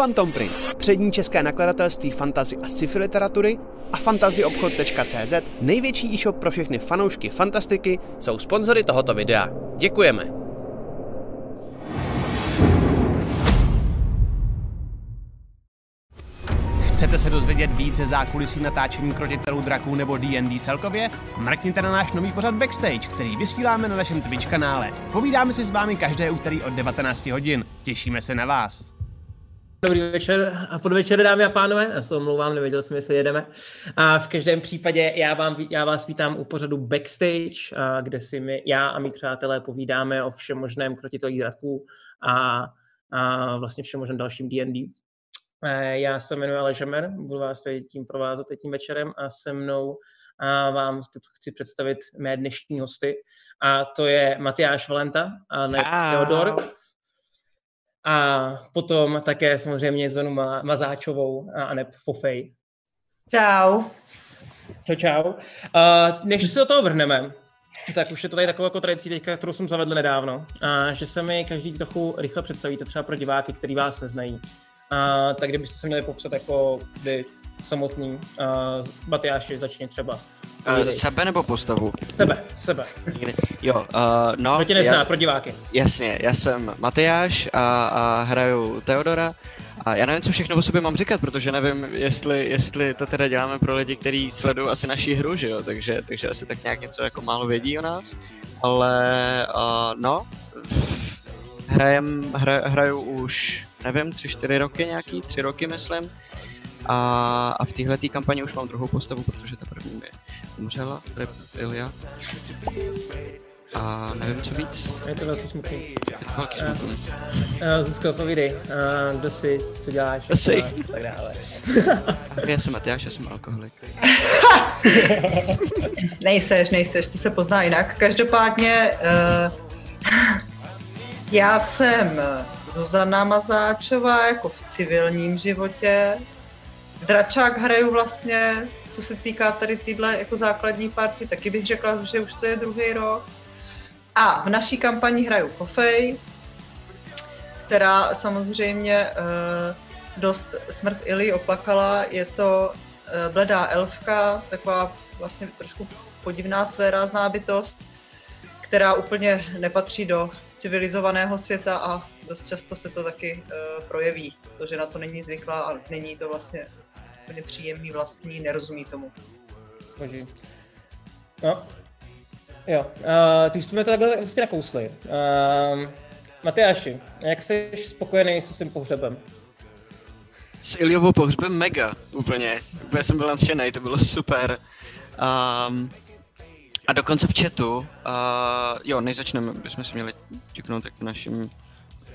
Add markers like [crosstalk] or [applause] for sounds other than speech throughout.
Phantom Print, přední české nakladatelství fantazy a sci-fi literatury a fantazyobchod.cz, největší e-shop pro všechny fanoušky fantastiky, jsou sponzory tohoto videa. Děkujeme! Chcete se dozvědět více zákulisí natáčení krotitelů draků nebo D&D celkově? Mrkněte na náš nový pořad Backstage, který vysíláme na našem Twitch kanále. Povídáme si s vámi každé úterý od 19 hodin. Těšíme se na vás. Dobrý večer a podvečer, dámy a pánové. Já se omlouvám, nevěděl jsem, jestli jedeme. A v každém případě já, vám, já vás vítám u pořadu Backstage, a kde si my, já a mý přátelé povídáme o všem možném krotitelí draků a, a vlastně všem možném dalším D&D. Eh, já se jmenuji Aležemer, budu vás tady tím provázet tím večerem a se mnou a vám chci představit mé dnešní hosty. A to je Matyáš Valenta a ne Teodor. A potom také samozřejmě Zonu Mazáčovou a Anep Fofej. Čau. Čau, čau. Uh, než se do toho vrhneme, tak už je to tady taková jako tradicí teďka, kterou jsem zavedl nedávno. A že se mi každý trochu rychle představíte, třeba pro diváky, kteří vás neznají. A, tak kdybyste se měli popsat jako vy samotný, uh, Batyáši, začni třeba. Uh, sebe nebo postavu? Sebe, sebe. Jo, uh, no. Kdo tě nezná, já, pro diváky. Jasně, já jsem Matyáš a, a hraju Teodora. A já nevím, co všechno o sobě mám říkat, protože nevím, jestli, jestli to teda děláme pro lidi, kteří sledují asi naší hru, že jo, takže, takže asi tak nějak něco jako málo vědí o nás. Ale uh, no, hrajem, hra, hraju už nevím, tři, čtyři roky nějaký, tři roky myslím. A, a v téhle kampani už mám druhou postavu, protože ta první mi umřela, je Ilja. A nevím, co víc. Je to velký smutný. Je to velký smutný. Uh, Zuzko, povídej, uh, kdo jsi, co děláš, kdo jsi? tak dále. já jsem Matyáš, já jsem alkoholik. [laughs] nejseš, nejseš, to se pozná jinak. Každopádně uh, [laughs] já jsem Zuzana Mazáčová jako v civilním životě. Dračák hraju vlastně, co se týká tady týhle jako základní party, taky bych řekla, že už to je druhý rok. A v naší kampani hraju Kofej, která samozřejmě uh, dost smrt Ili oplakala. Je to uh, bledá elfka, taková vlastně trošku podivná svérázná bytost, která úplně nepatří do civilizovaného světa a dost často se to taky uh, projeví, protože na to není zvyklá a není to vlastně úplně příjemný vlastní, nerozumí tomu. Boží. No, jo. Uh, ty jsi to takhle vlastně nakousli. Uh, Matyáši, jak jsi spokojený se svým pohřebem? S Iliovou pohřbem mega, úplně. Úplně jsem byl nadšený, to bylo super. Um, a dokonce v chatu, uh, jo, než začneme, bychom si měli tiknout tak našim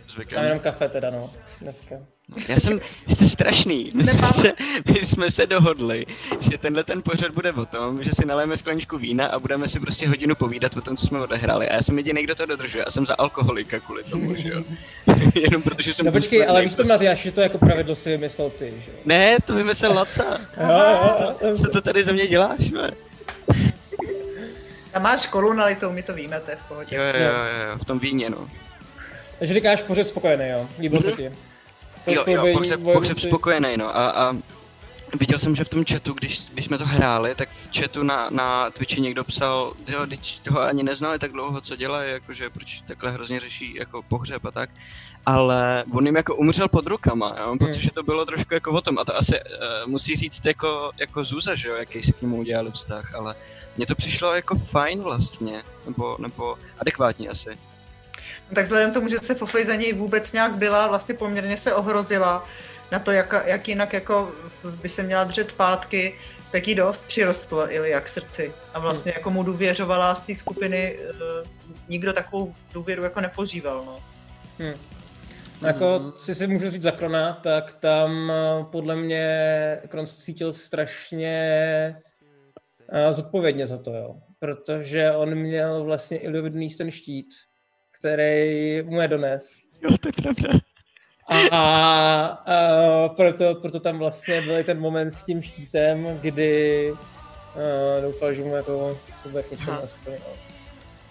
zvykem. A jenom kafe teda, no, dneska. No, já jsem, [laughs] jste strašný. My jsme, se, my jsme se dohodli, že tenhle ten pořad bude o tom, že si naléme skleničku vína a budeme si prostě hodinu povídat o tom, co jsme odehráli. A já jsem jediný, kdo to dodržuje. Já jsem za alkoholika kvůli tomu, že jo. [laughs] Jenom protože jsem... No počkej, ale víš to, Matyáš, že to jako pravidlo si vymyslel ty, že jo? Ne, to vymyslel Laca. [laughs] Co to tady ze mě děláš, ne? A máš kolu nalitou, my to víme, to je v pohodě. Jo, jo, jo, jo, v tom víně, no. Takže říkáš pořeb spokojený, jo? Líbil mm-hmm. se ti? Jo, jo, pohřeb, pohřeb spokojený, no. A, a viděl jsem, že v tom chatu, když, když jsme to hráli, tak v chatu na, na Twitchi někdo psal, jo, teď toho ani neznali tak dlouho, co dělají, jakože proč takhle hrozně řeší jako pohřeb a tak. Ale on jim jako umřel pod rukama, já mám pocit, hmm. že to bylo trošku jako o tom. A to asi uh, musí říct jako, jako Zuza, že jo, jaký si k němu udělali vztah, ale mně to přišlo jako fajn vlastně, nebo, nebo adekvátní asi. Tak vzhledem k tomu, že se Fofej za něj vůbec nějak byla, vlastně poměrně se ohrozila na to, jak, jak jinak jako by se měla držet zpátky, tak jí dost přirostlo Ilia k srdci. A vlastně jako mu důvěřovala z té skupiny, uh, nikdo takovou důvěru jako nepožíval. No. Hmm. No jako hmm. si si můžu říct za Krona, tak tam eh, podle mě Kron cítil strašně uh, zodpovědně za to, jo. Protože on měl vlastně Iliovidný ten štít, který mu je dones. Jo, to je pravda. A, a, a proto, proto tam vlastně byl ten moment s tím štítem, kdy a, doufal, že mu jako to bude něčemu aspoň.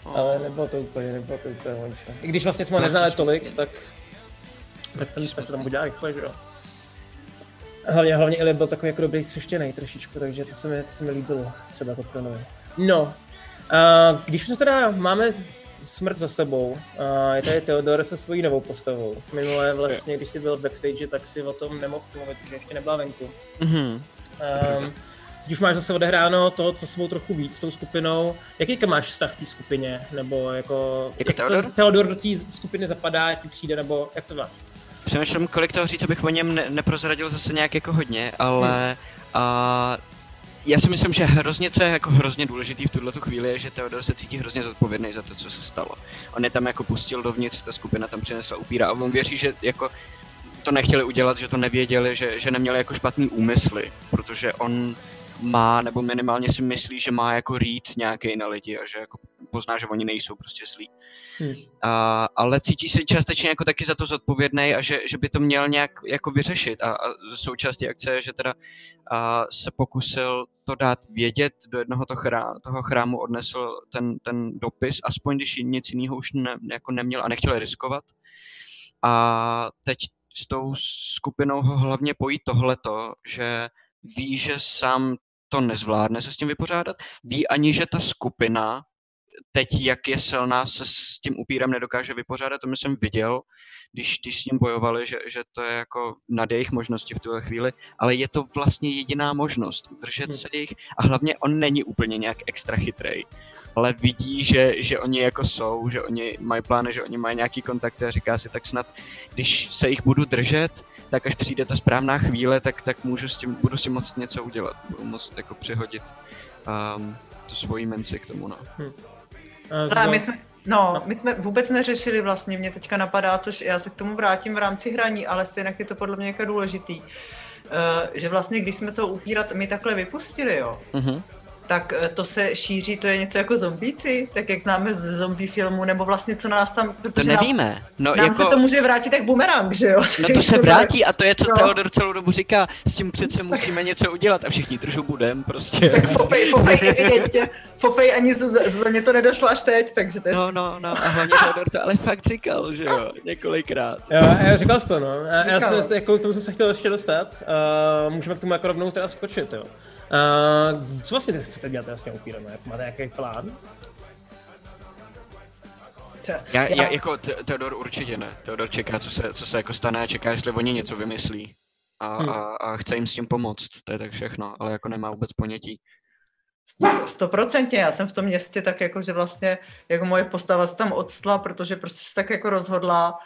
No. Ale nebylo to úplně, nebylo to úplně vonče. I když vlastně jsme ho neznali tolik, tak tak jsme se tam udělali rychle, že jo. Hlavně, hlavně Ilya byl takový jako dobrý střeštěný trošičku, takže to se mi, to se mi líbilo, třeba jako Kronovi. No, a když už teda máme smrt za sebou, a je tady Theodor se svojí novou postavou. Minule vlastně, když jsi byl v backstage, tak si o tom nemohl mluvit, protože ještě nebyla venku. Mm-hmm. Um, teď už máš zase odehráno to, to svou trochu víc s tou skupinou. Jaký máš vztah k té skupině? Nebo jako, jako jak Theodor? To, Theodor do té skupiny zapadá, jak ti přijde, nebo jak to máš? Přemýšlím, kolik toho říct, abych o něm ne- neprozradil zase nějak jako hodně, ale hmm. a, já si myslím, že hrozně, co je jako hrozně důležitý v tuhle chvíli, je, že Theodor se cítí hrozně zodpovědný za to, co se stalo. On je tam jako pustil dovnitř, ta skupina tam přinesla upíra a on věří, že jako to nechtěli udělat, že to nevěděli, že, že neměli jako špatný úmysly, protože on má, nebo minimálně si myslí, že má jako rýt nějaký na lidi a že jako pozná, že oni nejsou prostě zlí. Hmm. A, ale cítí se částečně jako taky za to zodpovědný a že, že by to měl nějak jako vyřešit. A, a součástí akce je, že teda a, se pokusil to dát vědět, do jednoho toho, chrá, toho chrámu odnesl ten, ten dopis, aspoň když nic jiného už ne, jako neměl a nechtěl riskovat. A teď s tou skupinou ho hlavně pojí tohleto, že ví, že sám to nezvládne se s tím vypořádat, ví ani, že ta skupina teď, jak je silná, se s tím upírem nedokáže vypořádat, to jsem viděl, když, když s ním bojovali, že, že to je jako nad jejich možnosti v tuhle chvíli, ale je to vlastně jediná možnost udržet hmm. se jich a hlavně on není úplně nějak extra chytrý, ale vidí, že, že oni jako jsou, že oni mají plány, že oni mají nějaký kontakty a říká si tak snad, když se jich budu držet, tak až přijde ta správná chvíle, tak, tak můžu s tím, budu si moct něco udělat, budu moct jako přihodit um, tu svoji menci k tomu, no. Hmm. Ale my jsme, no, my jsme vůbec neřešili vlastně, mě teďka napadá, což já se k tomu vrátím v rámci hraní, ale stejně je to podle mě jako důležitý, uh, že vlastně když jsme to upírat my takhle vypustili, jo, uh-huh tak eh, to se šíří, to je něco jako zombíci, tak jak známe z zombie filmu, nebo vlastně co nás tam... To nevíme. No, nám jako... se to může vrátit jak bumerang, že jo? No to se [laughs] vrátí a to je, co no. Theodor celou dobu říká, s tím přece musíme něco udělat a všichni držou budem prostě. [laughs] Tak Fofej evidentně, Fofej ani Zuzaně to nedošlo až teď, takže to je... No, no, no a hlavně Theodor to ale fakt říkal, že jo, několikrát. Jo, já říkal jsi to, no. Já, já se, jako, k tomu jsem se chtěl ještě dostat. Uh, můžeme k tomu jako rovnou teda skočit, jo. Uh, co vlastně chcete dělat vlastně upírem? Máte nějaký plán? Já, já, jako Teodor určitě ne. Teodor čeká, co se, co se jako stane a čeká, jestli oni něco vymyslí. A, hmm. a, a chce jim s tím pomoct. To je tak všechno, ale jako nemá vůbec ponětí. Stoprocentně, já jsem v tom městě tak jako, že vlastně jako moje postava se tam odstla, protože prostě se tak jako rozhodla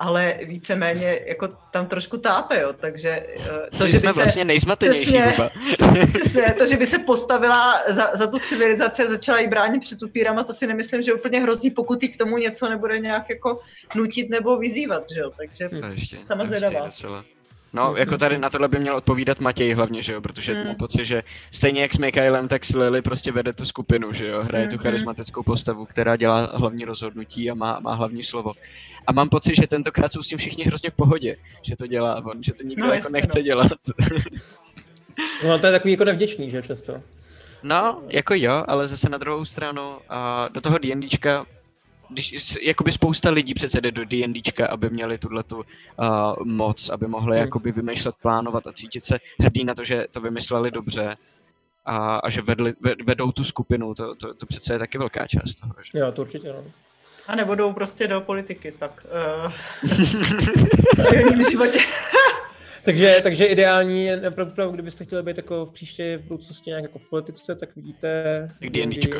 ale víceméně jako tam trošku tápe, jo, takže eh, to, že by se... vlastně nejzmatenější přesně, to, že by se postavila za, za tu civilizaci a začala jí bránit před upírama, to si nemyslím, že úplně hrozí, pokud jí k tomu něco nebude nějak jako nutit nebo vyzývat, že jo, takže ještě, sama zvědavá. No, jako tady na tohle by měl odpovídat Matěj hlavně, že jo, protože mm. mám pocit, že stejně jak s Mikhailem, tak s Lily prostě vede tu skupinu, že jo, hraje mm. tu hmm. charismatickou postavu, která dělá hlavní rozhodnutí a má, má hlavní slovo. A mám pocit, že tentokrát jsou s tím všichni hrozně v pohodě, že to dělá on, že to nikdo no, jako jasně, nechce no. dělat. [laughs] no, to je takový jako nevděčný, že často. No, jako jo, ale zase na druhou stranu a do toho D&Dčka když jakoby spousta lidí přece jde do D&Dčka, aby měli tuhle tu uh, moc, aby mohli hmm. jakoby vymýšlet, plánovat a cítit se hrdý na to, že to vymysleli dobře a, a že vedli, vedou tu skupinu, to, to, to přece je taky velká část toho. Že? Jo, to určitě no. A nebo jdou prostě do politiky, tak [laughs] [laughs] uh, v životě. Takže, takže ideální, opravdu, kdybyste chtěli být jako v příště v budoucnosti nějak jako v politice, tak vidíte... Jak D&Dčko.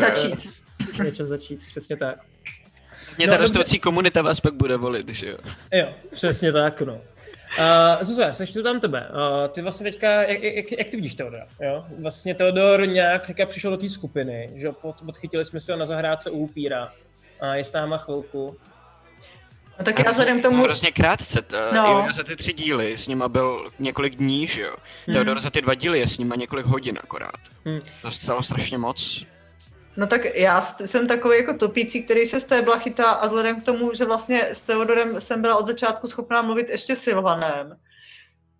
Začít. Je čas začít, přesně tak. Mě no, ta rostoucí komunita vás pak bude volit, že jo? Jo, přesně tak, no. Uh, Zuze, seš tu tam tebe. Uh, ty vlastně teďka, jak, jak, jak ty vidíš Teodora? Jo? Vlastně Teodor nějak jak přišel do té skupiny, že pod, odchytili jsme se na zahrádce u upíra. A je s náma chvilku. No tak já vzhledem k tomu... Hrozně krátce, t- no. za ty tři díly s nima byl několik dní, že jo? Hmm. Teodor za ty dva díly je s nima několik hodin akorát. Hmm. To stalo strašně moc. No tak já jsem takový jako topící, který se z té chytá a vzhledem k tomu, že vlastně s Teodorem jsem byla od začátku schopná mluvit ještě Silvanem,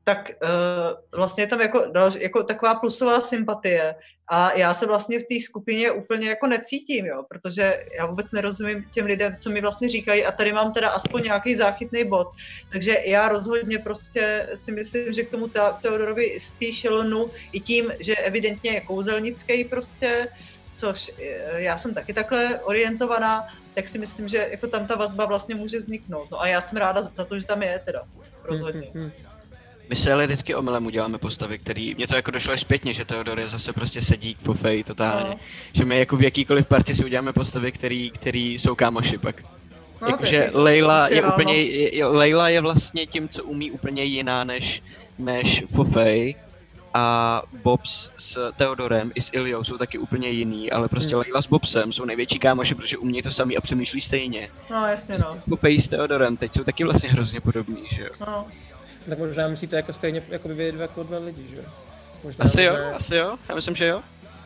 tak uh, vlastně je tam jako, jako taková plusová sympatie. A já se vlastně v té skupině úplně jako necítím, jo, protože já vůbec nerozumím těm lidem, co mi vlastně říkají a tady mám teda aspoň nějaký záchytný bod. Takže já rozhodně prostě si myslím, že k tomu Teodorovi spíš lnu i tím, že evidentně je kouzelnický prostě, což eh, já jsem taky takhle orientovaná, tak si myslím, že jako tam ta vazba vlastně může vzniknout. No a já jsem ráda za to, že tam je teda, rozhodně. Hmm, hmm. My se ale vždycky omylem uděláme postavy, který, mě to jako došlo až zpětně, že Teodor je zase prostě sedí po fej totálně. No. Že my jako v jakýkoliv partě si uděláme postavy, který, který jsou kámoši pak. No, Jakože Leila je úplně, je, Leila je vlastně tím, co umí úplně jiná než, než Fofej a Bobs s Teodorem i s Iliou jsou taky úplně jiný, ale prostě hmm. Leila s Bobsem jsou největší kámoši, protože umějí to sami a přemýšlí stejně. No jasně no. Fofej s Teodorem teď jsou taky vlastně hrozně podobní, že jo. No. Tak možná myslíte jako stejně jako by vy dva jako dva lidi, že jo? Možná asi jo, ne... asi jo, já myslím, že jo.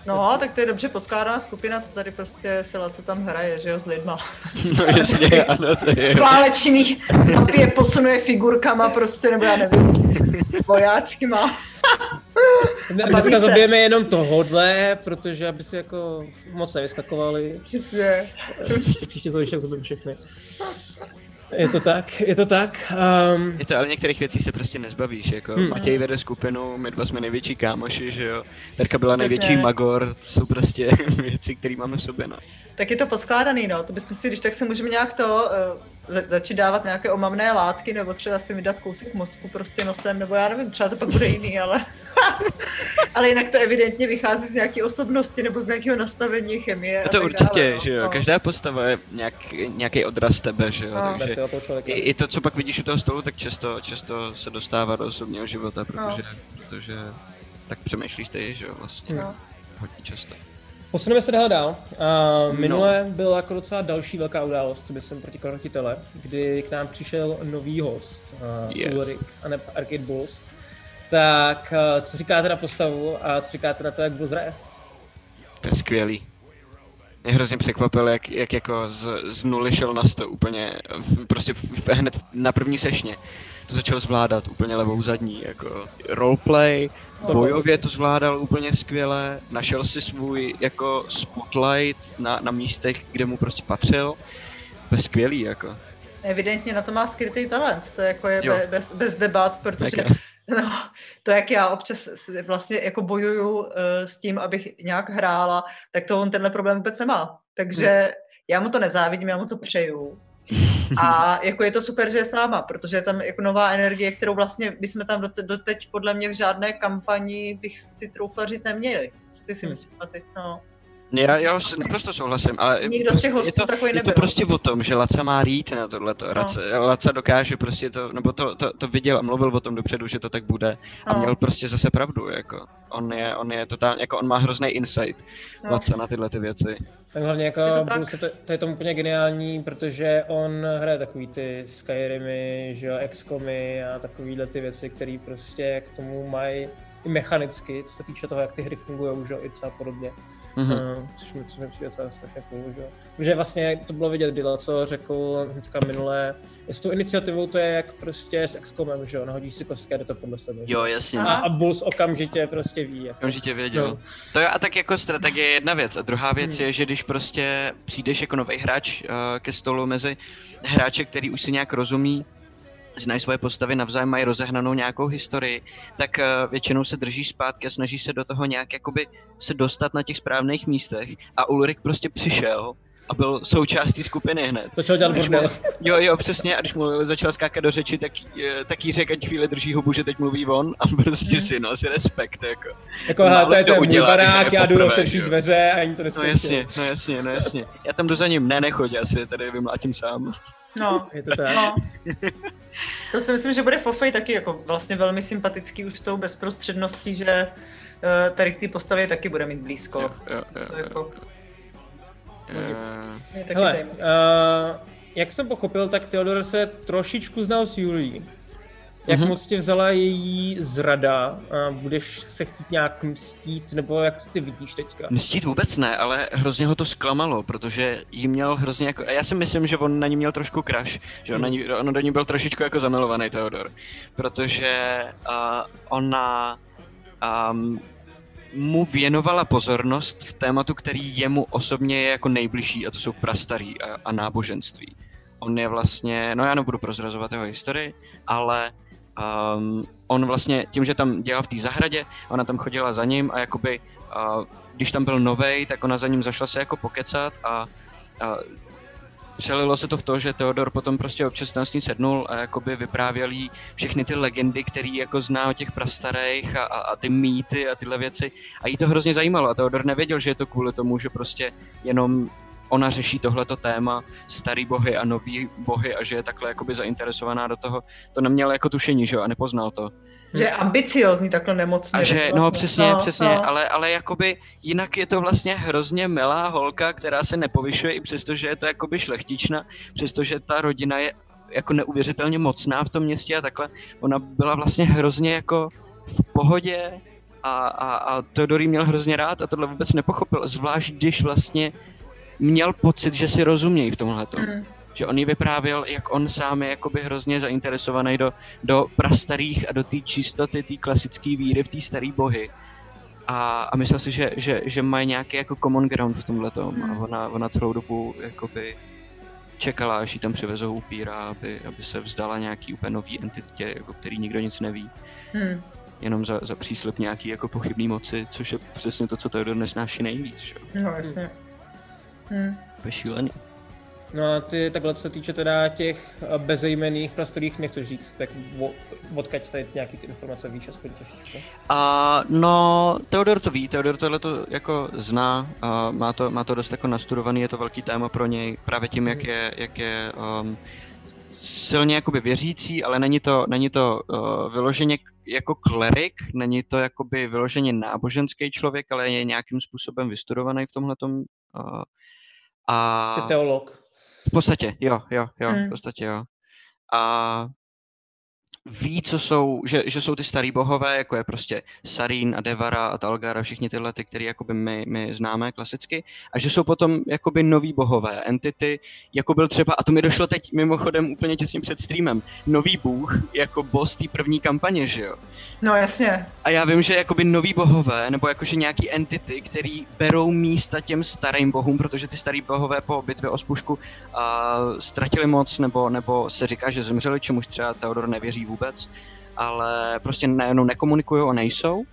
No, tak to je dobře poskládaná skupina, to tady prostě se co tam hraje, že jo, s lidma. [laughs] No jasně, ano, to je. Válečný, je posunuje figurkama prostě, nebo já nevím, vojáčky má. [laughs] Dneska zabijeme jenom tohodle, protože aby si jako moc nevyskakovali. Přesně. Příště, příště zabijeme všechny. Je to tak, je to tak. Um... Je to, ale některých věcí se prostě nezbavíš, jako hmm. Matěj vede skupinu, my dva jsme největší kámoši, že jo. Terka byla největší magor, to jsou prostě [laughs] věci, které máme v sobě, no. Tak je to poskládaný, no, to bychom si, když tak se můžeme nějak to uh, začít dávat nějaké omamné látky, nebo třeba si mi dát kousek mozku prostě nosem, nebo já nevím, třeba to pak bude jiný, ale... [laughs] ale jinak to evidentně vychází z nějaké osobnosti nebo z nějakého nastavení chemie. A to určitě, dále, no. že jo, no. každá postava je nějak, nějaký odraz tebe, že jo, no. takže i, i, to, co pak vidíš u toho stolu, tak často, často se dostává do osobního života, protože, no. protože tak přemýšlíš ty, že jo, vlastně, no. hodně často. Posuneme se dál dál. Uh, minule no. byla jako docela další velká událost, co by jsem proti krotitele, kdy k nám přišel nový host, uh, yes. Ulrik, a ne Arcade Bulls. Tak uh, co říkáte na postavu a co říkáte na to, jak Bulls hraje? To je skvělý. Mě hrozně překvapil, jak, jak jako z, z nuly šel na sto úplně, v, prostě v, v, hned na první sešně. To začal zvládat úplně levou zadní, jako roleplay, to bojově to zvládal úplně skvěle, našel si svůj jako spotlight na, na místech, kde mu prostě patřil. To je skvělý, jako. Evidentně na to má skrytý talent, to jako je bez, bez debat, protože No, to, jak já občas vlastně jako bojuju uh, s tím, abych nějak hrála, tak to on tenhle problém vůbec nemá. Takže hmm. já mu to nezávidím, já mu to přeju. A [laughs] jako je to super, že je s náma, protože je tam jako nová energie, kterou vlastně my jsme tam doteď podle mě v žádné kampani bych si troufla říct neměli. Co ty si hmm. myslíš, Maty? No. Já, já naprosto souhlasím, ale Nikdo prostě, z těch je to, takový je to prostě o tom, že Laca má rít na tohleto. No. Laca, Laca dokáže prostě to, nebo to, to, to viděl a mluvil o tom dopředu, že to tak bude a no. měl prostě zase pravdu, jako. On je, on je totálně, jako on má hrozný insight, no. Laca, na tyhle ty věci. Tak hlavně jako je to, tak. to, to, je to úplně geniální, protože on hraje takový ty Skyrimy, že jo, XCOMy a takovýhle ty věci, které prostě k tomu mají i mechanicky, co se týče toho, jak ty hry fungují, že jo, i třeba podobně. Mm-hmm. Uh, což mi, přijde celé strašně cool, že? Protože vlastně to bylo vidět, Dila, co řekl hnedka minulé, s tou iniciativou to je jak prostě s XCOMem, že jo, nahodíš si kostky a jde to podle sebe. Jo, jasně. A, a Bulls okamžitě prostě ví. Jako. Okamžitě věděl. No. To je a tak jako strategie je jedna věc. A druhá věc hmm. je, že když prostě přijdeš jako nový hráč uh, ke stolu mezi hráče, který už si nějak rozumí, znají svoje postavy, navzájem mají rozehnanou nějakou historii, tak uh, většinou se drží zpátky a snaží se do toho nějak jakoby se dostat na těch správných místech a Ulrik prostě přišel a byl součástí skupiny hned. Začal dělat bordel. Jo, jo, přesně, a když mu začal skákat do řeči, tak, eh, tak jí řekl, ať chvíli drží hubu, že teď mluví on a prostě hmm. si, no, si respekt, jako. Jako, hele, to je ten můj barák, já jdu otevřít dveře a ani to neskončí. No jasně, no jasně, no jasně. Já tam jdu za ním, ne, nechodě, asi tady vymlátím sám. No, je to tak. No. [laughs] To si myslím, že bude Fofej taky jako vlastně velmi sympatický už s tou bezprostředností, že uh, tady k té postavě taky bude mít blízko. Jo, jo, jo, to jako... Je Hele, uh, jak jsem pochopil, tak Theodor se trošičku znal s Julí. Jak mm-hmm. moc tě vzala její zrada? A budeš se chtít nějak mstít, nebo jak to ty vidíš teďka? Mstít vůbec ne, ale hrozně ho to zklamalo, protože jí měl hrozně jako... A já si myslím, že on na ní měl trošku crash, že on, na ní, on do ní byl trošičku jako zamilovaný Theodor, protože uh, ona um, mu věnovala pozornost v tématu, který jemu osobně je jako nejbližší, a to jsou prastarí a, a náboženství. On je vlastně, no já nebudu prozrazovat jeho historii, ale um, on vlastně tím, že tam dělal v té zahradě, ona tam chodila za ním a jakoby, uh, když tam byl novej, tak ona za ním zašla se jako pokecat a, a přelilo se to v to, že Theodor potom prostě občas tam s ní sednul a jakoby vyprávěl jí všechny ty legendy, které jako zná o těch prastarých a, a, a, ty mýty a tyhle věci. A jí to hrozně zajímalo a Theodor nevěděl, že je to kvůli tomu, že prostě jenom ona řeší tohleto téma, starý bohy a nový bohy a že je takhle jakoby zainteresovaná do toho. To neměl jako tušení, že jo, a nepoznal to. Že je ambiciozní, takhle nemocný. A že, vlastně. no přesně, no, přesně, no. Ale, ale jakoby jinak je to vlastně hrozně milá holka, která se nepovyšuje i přesto, že je to jakoby šlechtična, přestože ta rodina je jako neuvěřitelně mocná v tom městě a takhle. Ona byla vlastně hrozně jako v pohodě a, a, a Teodorý měl hrozně rád a tohle vůbec nepochopil, zvlášť když vlastně měl pocit, že si rozumějí v tomhle. Mm. Že on jí vyprávěl, jak on sám je jakoby hrozně zainteresovaný do, do prastarých a do té čistoty, té klasické víry v té staré bohy. A, a myslel si, že, že, že mají nějaký jako common ground v tomhle tom. Mm. A ona, ona celou dobu jakoby čekala, až jí tam přivezou upíra, aby, aby se vzdala nějaký úplně nový entitě, jako který nikdo nic neví. Mm. Jenom za, za příslip nějaký jako pochybný moci, což je přesně to, co Theodor nesnáší nejvíc. Že? No, jasně. Hmm. To šílený. No a ty takhle, co se týče teda těch eh, bezejmených prostorých, nechceš říct, tak odkaď tady nějaký ty informace víš, aspoň trošičku? A uh, no, Teodor to ví, Teodor tohle to jako zná, uh, má, to, má to dost jako nastudovaný, je to velký téma pro něj, právě tím, jak je, jak je um, silně jakoby věřící, ale není to, není to uh, vyloženě jako klerik, není to jakoby vyloženě náboženský člověk, ale je nějakým způsobem vystudovaný v tomhle uh, a... Jsi teolog. V podstatě, jo, jo, jo, hmm. v podstatě jo. A ví, co jsou, že, že jsou ty starý bohové, jako je prostě Sarín a Devara a Talgar a všichni tyhle, ty, které jakoby my, my známe klasicky, a že jsou potom jakoby noví bohové, entity, jako byl třeba, a to mi došlo teď mimochodem úplně těsně před streamem, nový bůh jako boss té první kampaně, že jo? No jasně. A já vím, že jakoby noví bohové, nebo jakože nějaký entity, který berou místa těm starým bohům, protože ty starý bohové po bitvě o spušku uh, ztratili moc, nebo, nebo se říká, že zemřeli, čemuž třeba Theodor nevěří vůbec, ale prostě nejenom nekomunikují a nejsou.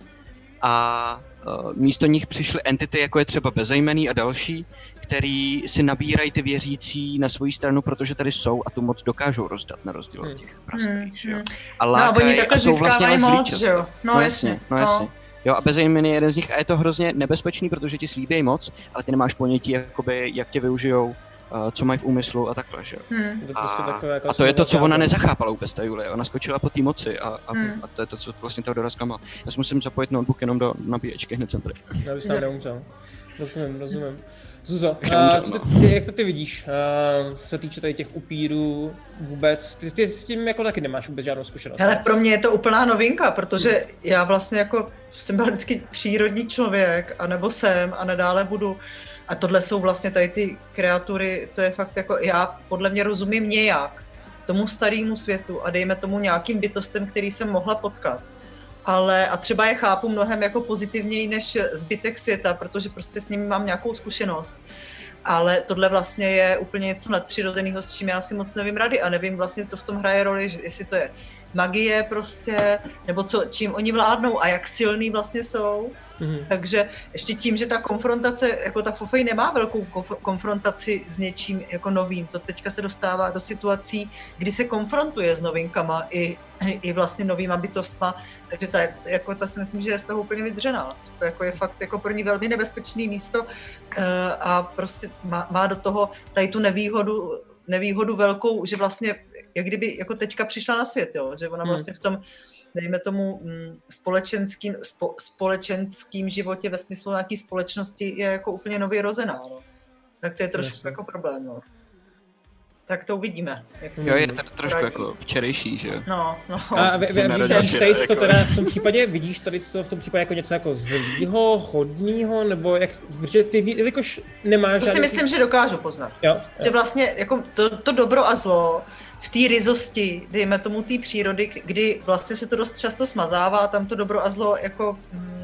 A uh, místo nich přišly entity, jako je třeba bezejmený a další, který si nabírají ty věřící na svoji stranu, protože tady jsou a tu moc dokážou rozdat na rozdíl od hmm. těch prastarých, hmm. že jo. Hmm. A lákají no, a, a jsou vlastně moc, že jo. No, no jasně, no jasně. No. Jo, a bezejmen je jeden z nich a je to hrozně nebezpečný, protože ti slíbějí moc, ale ty nemáš ponětí, jakoby, jak tě využijou, co mají v úmyslu a takhle, že jo. Hmm. A, prostě takové, jako a to je to, co ona nezachápala vůbec, ta Julie. Ona skočila po té moci a, a, hmm. a, to je to, co vlastně Teodora zklamal. Já si musím zapojit notebook jenom do nabíječky, hned jsem tady. Já bych tam neumřel. Rozumím, rozumím. Zuzo, uh, co ty, jak to ty vidíš, uh, co se týče tady těch upírů vůbec? Ty, ty s tím jako taky nemáš vůbec žádnou zkušenost. Ale pro mě je to úplná novinka, protože já vlastně jako jsem byl vždycky přírodní člověk, anebo jsem a nadále budu. A tohle jsou vlastně tady ty kreatury, to je fakt jako, já podle mě rozumím nějak tomu starému světu a dejme tomu nějakým bytostem, který jsem mohla potkat ale a třeba je chápu mnohem jako pozitivněji než zbytek světa, protože prostě s nimi mám nějakou zkušenost. Ale tohle vlastně je úplně něco nadpřirozeného, s čím já si moc nevím rady a nevím vlastně, co v tom hraje roli, jestli to je magie prostě, nebo co, čím oni vládnou a jak silný vlastně jsou. Mm-hmm. Takže ještě tím, že ta konfrontace, jako ta Fofej nemá velkou konfrontaci s něčím jako novým, to teďka se dostává do situací, kdy se konfrontuje s novinkama i, i vlastně novýma bytostma, takže ta, jako, ta si myslím, že je z toho úplně vydřená. To jako je fakt jako pro ní velmi nebezpečné místo uh, a prostě má, má do toho tady tu nevýhodu, nevýhodu velkou, že vlastně jak kdyby jako teďka přišla na svět, jo? že ona hmm. vlastně v tom dejme tomu mm, společenským, spo, společenským životě ve smyslu nějaké společnosti je jako úplně nově rozená. No. Tak to je trošku jako problém. No. tak to uvidíme. Jak jo, je to trošku jako včerejší, že jo? No, no. A vy, vy, víš, States to teda v tom případě, vidíš tady to v tom případě jako něco jako zlýho, hodního, nebo jak, protože ty, jelikož nemáš... To si myslím, že dokážu poznat. Jo, jo. Že vlastně jako to, to dobro a zlo v té rizosti, dejme tomu té přírody, kdy vlastně se to dost často smazává, tam to dobro a zlo jako hm,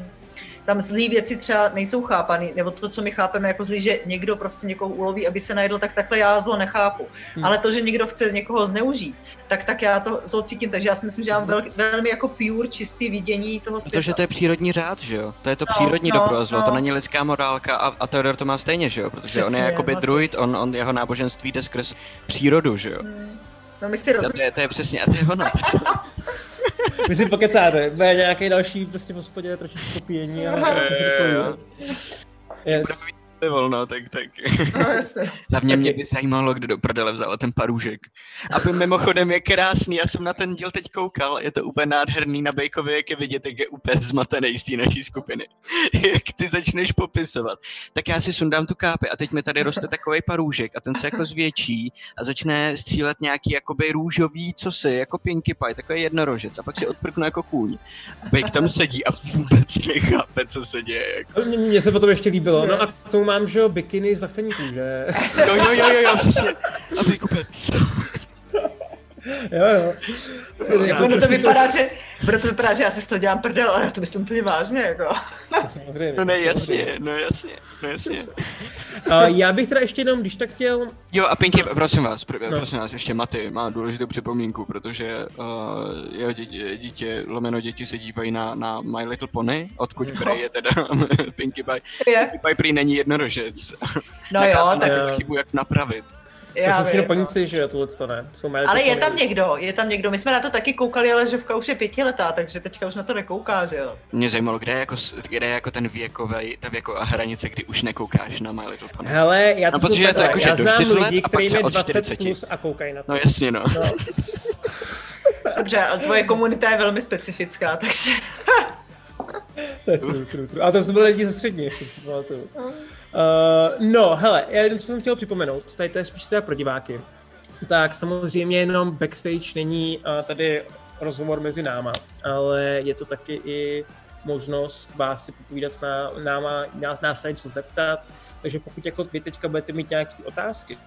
tam zlý věci třeba nejsou chápaný, nebo to, co my chápeme jako zlý, že někdo prostě někoho uloví, aby se najedl, tak takhle já zlo nechápu. Hmm. Ale to, že někdo chce někoho zneužít, tak tak já to zlo cítím, takže já si myslím, že mám vel, velmi jako pure, čistý vidění toho světa. Protože to je přírodní řád, že jo? To je to no, přírodní no, dobro a zlo, no. to není lidská morálka a, a Theodor to má stejně, že jo? Protože Přesně, on je jakoby no, druid, on, on, jeho náboženství jde skrz přírodu, že jo? Hmm. No my si rozumíme. To je, to je přesně, a to je ono. [laughs] My si pokecáte, bude nějaký další prostě v hospodě trošičku píjení a něco si Yes volno, tak tak. No, [laughs] Hlavně mě by zajímalo, kdo do prdele vzal ten parůžek. A mimochodem je krásný, já jsem na ten díl teď koukal, je to úplně nádherný na Bejkově, jak je vidět, jak je úplně zmatený z té naší skupiny. [laughs] jak ty začneš popisovat. Tak já si sundám tu kápi a teď mi tady roste takový parůžek a ten se jako zvětší a začne střílet nějaký jakoby růžový cosi, jako Pinky Pie, takový jednorožec a pak si odprknu jako kůň. Bejk tam sedí a vůbec nechápe, co se děje. Jako. Mně se potom ještě líbilo, no a k tomu mám, že jo, bikiny z zachtení kůže. jo, jo, jo, jo, jo, přesně. [laughs] A ty jo, jo. Jako to vypadá, že, bude to vypadá, že já si to dělám prdel, ale já to myslím úplně vážně, jako. samozřejmě. No ne, jasně, no jasně, no jasně. Uh, já bych teda ještě jenom, když tak chtěl... Jo, a Pinky, prosím vás, pr- no. prosím vás, ještě Maty má důležitou připomínku, protože uh, jeho dítě, dítě, lomeno děti se dívají na, na My Little Pony, odkud no. je teda [laughs] Pinky Pie. Pinky Pie prý není jednorožec. No jo, tak... chybu, jak napravit. Já to jsou všechno paníci, že jo, tohle to ne. Jsou ale je tam někdo, je tam někdo. My jsme na to taky koukali, ale že v už je pětiletá, takže teďka už na to nekouká, že jo. Mě zajímalo, kde je jako, kde je jako ten věkový, ta věková hranice, kdy už nekoukáš na My Little Pony. Hele, já to, no, protože je to jako, já znám lidi, kteří mají 20 plus a koukají na to. No jasně, no. no. [laughs] Dobře, ale tvoje komunita je velmi specifická, takže... to je true, true, true. Ale to jsou byli lidi ze střední, ještě si pamatuju. Uh, no, hele, já jenom jsem chtěl připomenout, tady to je spíš teda pro diváky. Tak samozřejmě jenom backstage není uh, tady rozhovor mezi náma, ale je to taky i možnost vás si popovídat s ná, náma, nás, nás na něco zeptat, takže pokud jako vy teďka budete mít nějaké otázky,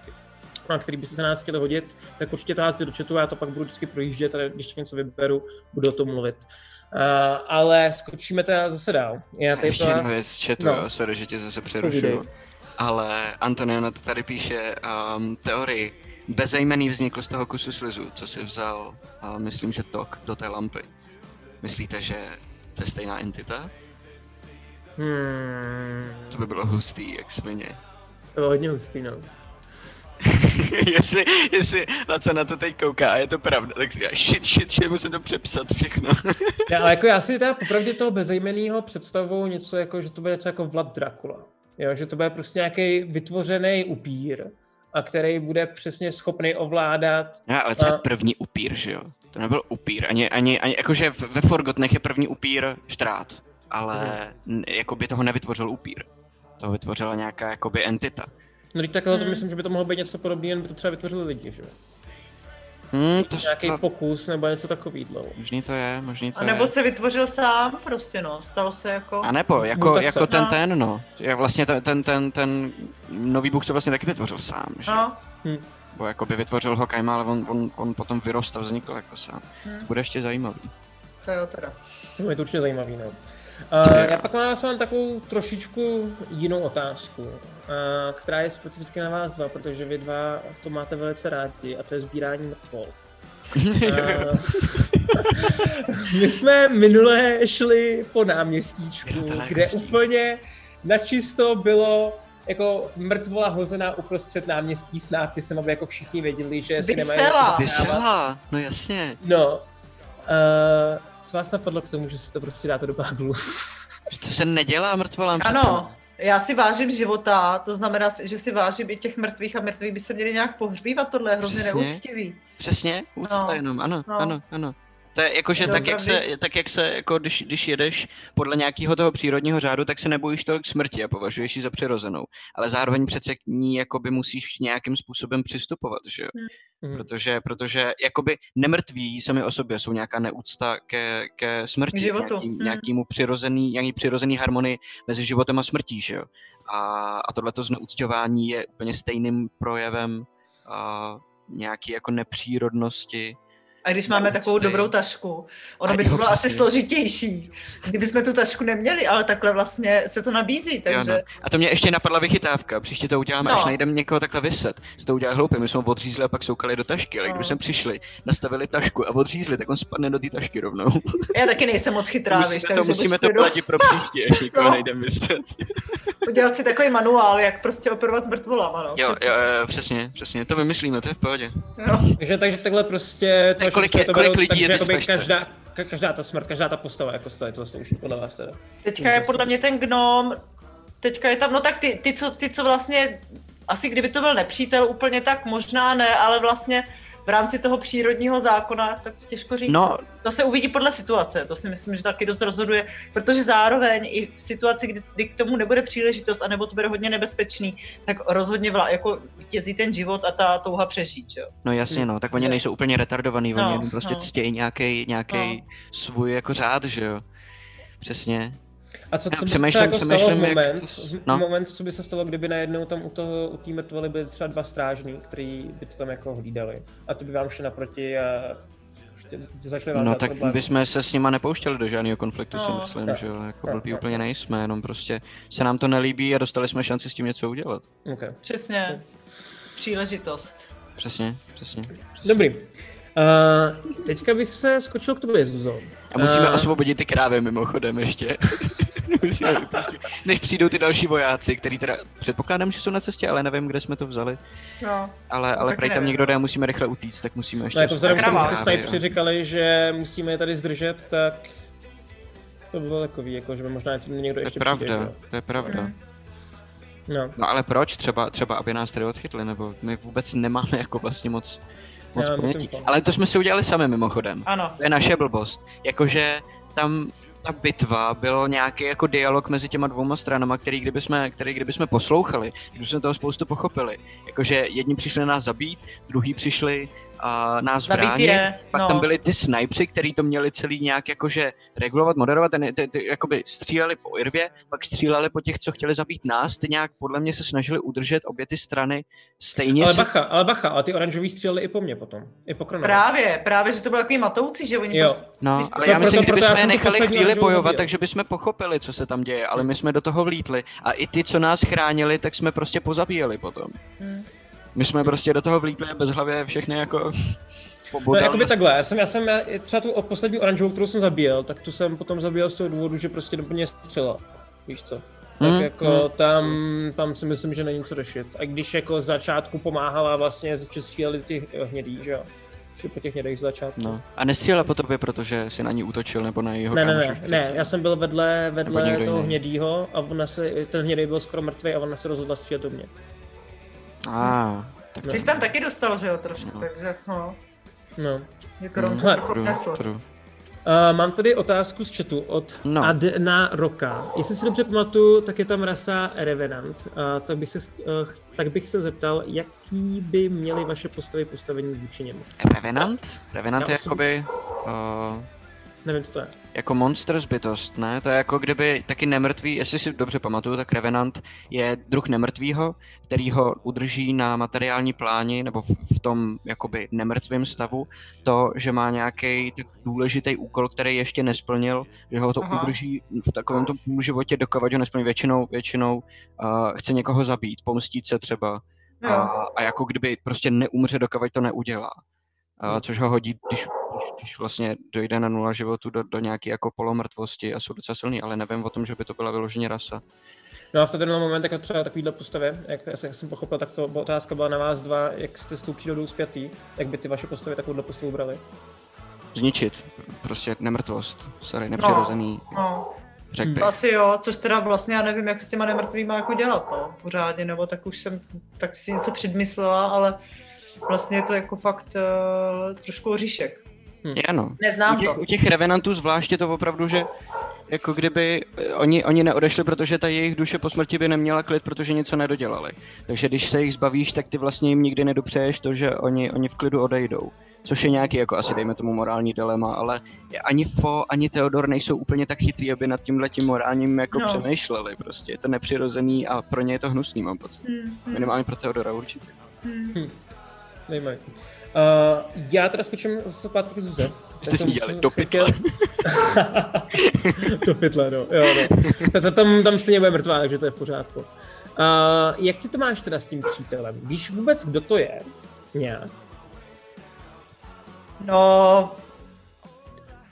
na který byste se nás chtěli hodit, tak určitě to házíte do chatu, já to pak budu vždycky projíždět, a když něco vyberu, budu o tom mluvit. Uh, ale skočíme teda zase dál. Já tady Ještě jednu věc z chatu, no. sorry, že tě zase přerušuju. Ale Antoniana to tady píše um, teorii. Bezejmený vznikl z toho kusu slizu, co si vzal, uh, myslím, že tok do té lampy. Myslíte, že to je stejná entita? Hmm. To by bylo hustý, jak svině. To bylo hodně hustý, no. [laughs] jestli, jestli Laco na to teď kouká a je to pravda, tak si říká, shit, shit, shit, musím to přepsat všechno. [laughs] já, ale jako já si teda popravdě toho bezejmenného představuju něco jako, že to bude něco jako Vlad Dracula. Jo, že to bude prostě nějaký vytvořený upír, a který bude přesně schopný ovládat. No, ale co a... je první upír, že jo? To nebyl upír, ani, ani, ani jakože ve Forgotnech je první upír štrát, ale hmm. jakoby toho nevytvořil upír. To vytvořila nějaká jakoby entita. No teď takhle hmm. to myslím, že by to mohlo být něco podobného, jen by to třeba vytvořili lidi, že jo? Hmm, to nějaký to... pokus nebo něco takového. Možný to je, možný to A nebo je. se vytvořil sám prostě, no. Stalo se jako... A nebo, jako, no, jako ten no. ten, no. Jak vlastně ten, ten, ten, ten nový Bůh se vlastně taky vytvořil sám, že? No. Hm. Bo jako by vytvořil ho Kajma, ale on, on, on potom vyrostl a vznikl jako sám. Hm. To bude ještě zajímavý. To jo teda. No, je to určitě zajímavý, no. Uh, já pak na vás mám takovou trošičku jinou otázku, uh, která je specificky na vás dva, protože vy dva to máte velice rádi a to je sbírání mrtvol. Uh, [laughs] my jsme minule šli po náměstíčku, kde úplně načisto bylo jako mrtvola hozená uprostřed náměstí s nápisem, aby jako všichni věděli, že si nemají... Vysela! Vysela, no jasně. No, uh, co vás napadlo k tomu, že si to prostě dáte do baglu? to se nedělá mrtvolám přece. Ano, já si vážím života, to znamená, že si vážím i těch mrtvých a mrtví by se měli nějak pohřbívat, tohle je hrozně Přesně. neúctivý. Přesně, úcta no. jenom, ano, no. ano, ano. To je jakože tak, jak se, tak jak se, jako když, když jedeš podle nějakého toho přírodního řádu, tak se nebojíš tolik smrti a považuješ ji za přirozenou. Ale zároveň přece k ní jakoby musíš nějakým způsobem přistupovat, že jo? Hmm. Protože, protože jakoby nemrtví sami o sobě jsou nějaká neúcta ke, ke smrti, nějaký, hmm. nějakýmu přirozený, nějaký přirozený harmonii mezi životem a smrtí, že jo? A, a tohleto zneúcťování je úplně stejným projevem a, nějaký jako nepřírodnosti a když máme takovou dobrou tašku, ono by to bylo asi složitější, kdyby jsme tu tašku neměli, ale takhle vlastně se to nabízí, takže... Jo, no. A to mě ještě napadla vychytávka, příště to uděláme, no. až najdeme někoho takhle vyset. Jsi to udělal hloupě, my jsme ho odřízli a pak soukali do tašky, ale no. když jsme přišli, nastavili tašku a odřízli, tak on spadne do té tašky rovnou. [laughs] Já taky nejsem moc chytrá, musíme víš, to, musíme to platit pro příště, až někoho no. najdeme vyset. [laughs] Udělat si takový manuál, jak prostě operovat s mrtvolama, no. Jo, přesně. jo, jo, přesně, přesně, to vymyslíme, to je v pohodě. Jo. Takže, takže takhle prostě to kolik, je, kolik lidí takže je teď každá, každá ta smrt, každá ta postava jako stojí, to slouží podle vás teda. Teďka je podle mě ten gnom, teďka je tam, no tak ty, ty, co, ty, co vlastně, asi kdyby to byl nepřítel úplně tak možná ne, ale vlastně v rámci toho přírodního zákona, tak těžko říct. No, to se uvidí podle situace, to si myslím, že taky dost rozhoduje, protože zároveň i v situaci, kdy, kdy k tomu nebude příležitost, anebo to bude hodně nebezpečný, tak rozhodně vla, jako vítězí ten život a ta touha přežít, jo. No jasně, no, tak oni nejsou úplně retardovaný, no, oni prostě no. ctějí nějaký nějaký no. svůj jako řád, že jo. Přesně. A co, co by se jako stalo v moment, jak... no. moment, co by se stalo, kdyby najednou tam u toho, u té mrtvoly byly třeba dva strážní, kteří by to tam jako hlídali. A to by vám šli naproti a začali vám No tak problém. bychom se s nima nepouštěli do žádného konfliktu, no. si myslím, tak, že jo, jako tak, blbý tak, úplně nejsme, jenom prostě se nám to nelíbí a dostali jsme šanci s tím něco udělat. Okay. Přesně. Příležitost. Přesně, přesně. přesně. Dobrý. Uh, teďka bych se skočil k tobě, Zuzo. A musíme uh, osvobodit ty krávy mimochodem ještě. [laughs] než přijdou ty další vojáci, který teda předpokládám, že jsou na cestě, ale nevím, kde jsme to vzali. No, ale ale prej tam někdo jde a musíme rychle utíct, tak musíme ještě... No jako vzhledem k tomu, že ty snajpři říkali, že musíme je tady zdržet, tak to bylo takový, jako, že by možná někdo to ještě je pravda, přijde. To je pravda, mm. No. no ale proč? Třeba, třeba aby nás tady odchytli, nebo my vůbec nemáme jako vlastně moc moc Já, ponětí. Ale to jsme si udělali sami mimochodem. Ano. To je naše blbost. Jakože tam ta bitva byl nějaký jako dialog mezi těma dvouma stranama, který kdyby jsme, který kdyby jsme poslouchali, kdyby jsme toho spoustu pochopili. Jakože jedni přišli nás zabít, druhý přišli uh, nás Zabít bránit. Je, Pak no. tam byli ty snipři, kteří to měli celý nějak jakože regulovat, moderovat, ten, ty, ty, jakoby stříleli po Irvě, pak stříleli po těch, co chtěli zabít nás, ty nějak podle mě se snažili udržet obě ty strany stejně. Ale si... bacha, ale bacha, ale ty oranžoví stříleli i po mně potom, i po Kronovi. Právě, právě, že to bylo takový matoucí, že oni jo. prostě... No, ale já myslím, kdybychom je nechali chvíli bojovat, takže bychom pochopili, co se tam děje, ale my jsme do toho vlítli a i ty, co nás chránili, tak jsme prostě pozabíjeli potom. Hmm. My jsme prostě do toho vlípli bez hlavě všechny jako [laughs] No, jakoby takhle, já jsem, já jsem já, třeba tu poslední oranžovou, kterou jsem zabíjel, tak tu jsem potom zabíjel z toho důvodu, že prostě do mě střela, víš co. Tak mm, jako mm. tam, tam si myslím, že není co řešit. A když jako z začátku pomáhala vlastně, že stříleli z těch hnědých, že jo. Po těch hnědých z začátku. No. A nestřílela po tobě, protože si na ní útočil, nebo na jeho Ne, ne, ne, ne, já jsem byl vedle, vedle toho hnědýho a ona se, ten hnědý byl skoro mrtvý a ona se rozhodla střílet do mě. A. Tak Ty jsi tam taky dostal, že jo, trošku, no. takže no. No. Jako no. Hele. Uh, mám tady otázku z chatu od no. Adna Roka. Jestli si dobře pamatuju, tak je tam rasa Revenant. Uh, tak, bych se, uh, tak bych se zeptal, jaký by měly vaše postavy postavení vůči němu. Revenant? Revenant Já je jakoby... Uh Nevím, co to je. Jako monster zbytost, ne? To je jako kdyby taky nemrtvý, jestli si dobře pamatuju, tak Revenant je druh nemrtvýho, který ho udrží na materiální pláni nebo v, tom jakoby nemrtvém stavu, to, že má nějaký důležitý úkol, který ještě nesplnil, že ho to Aha. udrží v takovém tom životě, dokud ho nesplní většinou, většinou uh, chce někoho zabít, pomstit se třeba. A, a jako kdyby prostě neumře, dokud to neudělá. Uh, což ho hodí, když když vlastně dojde na nula životu do, do nějaké jako polomrtvosti a jsou docela silný, ale nevím o tom, že by to byla vyloženě rasa. No a v ten moment, jako třeba takovýhle postavě, jak, jak jsem pochopil, tak to otázka byla na vás dva, jak jste s tou přírodou zpětý, jak by ty vaše postavy takovouhle postavu brali? Zničit, prostě nemrtvost, sorry, nepřirozený. No, no. Řekl bych. Asi jo, což teda vlastně já nevím, jak s těma nemrtvýma jako dělat, no, pořádně, nebo tak už jsem tak si něco předmyslela, ale vlastně je to jako fakt uh, trošku oříšek. Hm. Je, no. Neznám u těch, to. U těch revenantů zvláště to opravdu, že jako kdyby eh, oni, oni neodešli, protože ta jejich duše po smrti by neměla klid, protože něco nedodělali. Takže když se jich zbavíš, tak ty vlastně jim nikdy nedopřeješ to, že oni, oni v klidu odejdou. Což je nějaký, jako asi dejme tomu morální dilema, ale ani Fo, ani Theodor nejsou úplně tak chytrý, aby nad tímhle tím morálním jako no. přemýšleli prostě. Je to nepřirozený a pro ně je to hnusný, mám pocit. Hmm, hmm. Minimálně pro Theodora určitě. Hmm. Hmm. Uh, já teda skočím zase zpátky k Zuze. Jste si dělali do pytle. [laughs] do pytle, no. Jo, no. Tam, tam stejně bude mrtvá, takže to je v pořádku. Uh, jak ty to máš teda s tím přítelem? Víš vůbec, kdo to je? Nějak? No,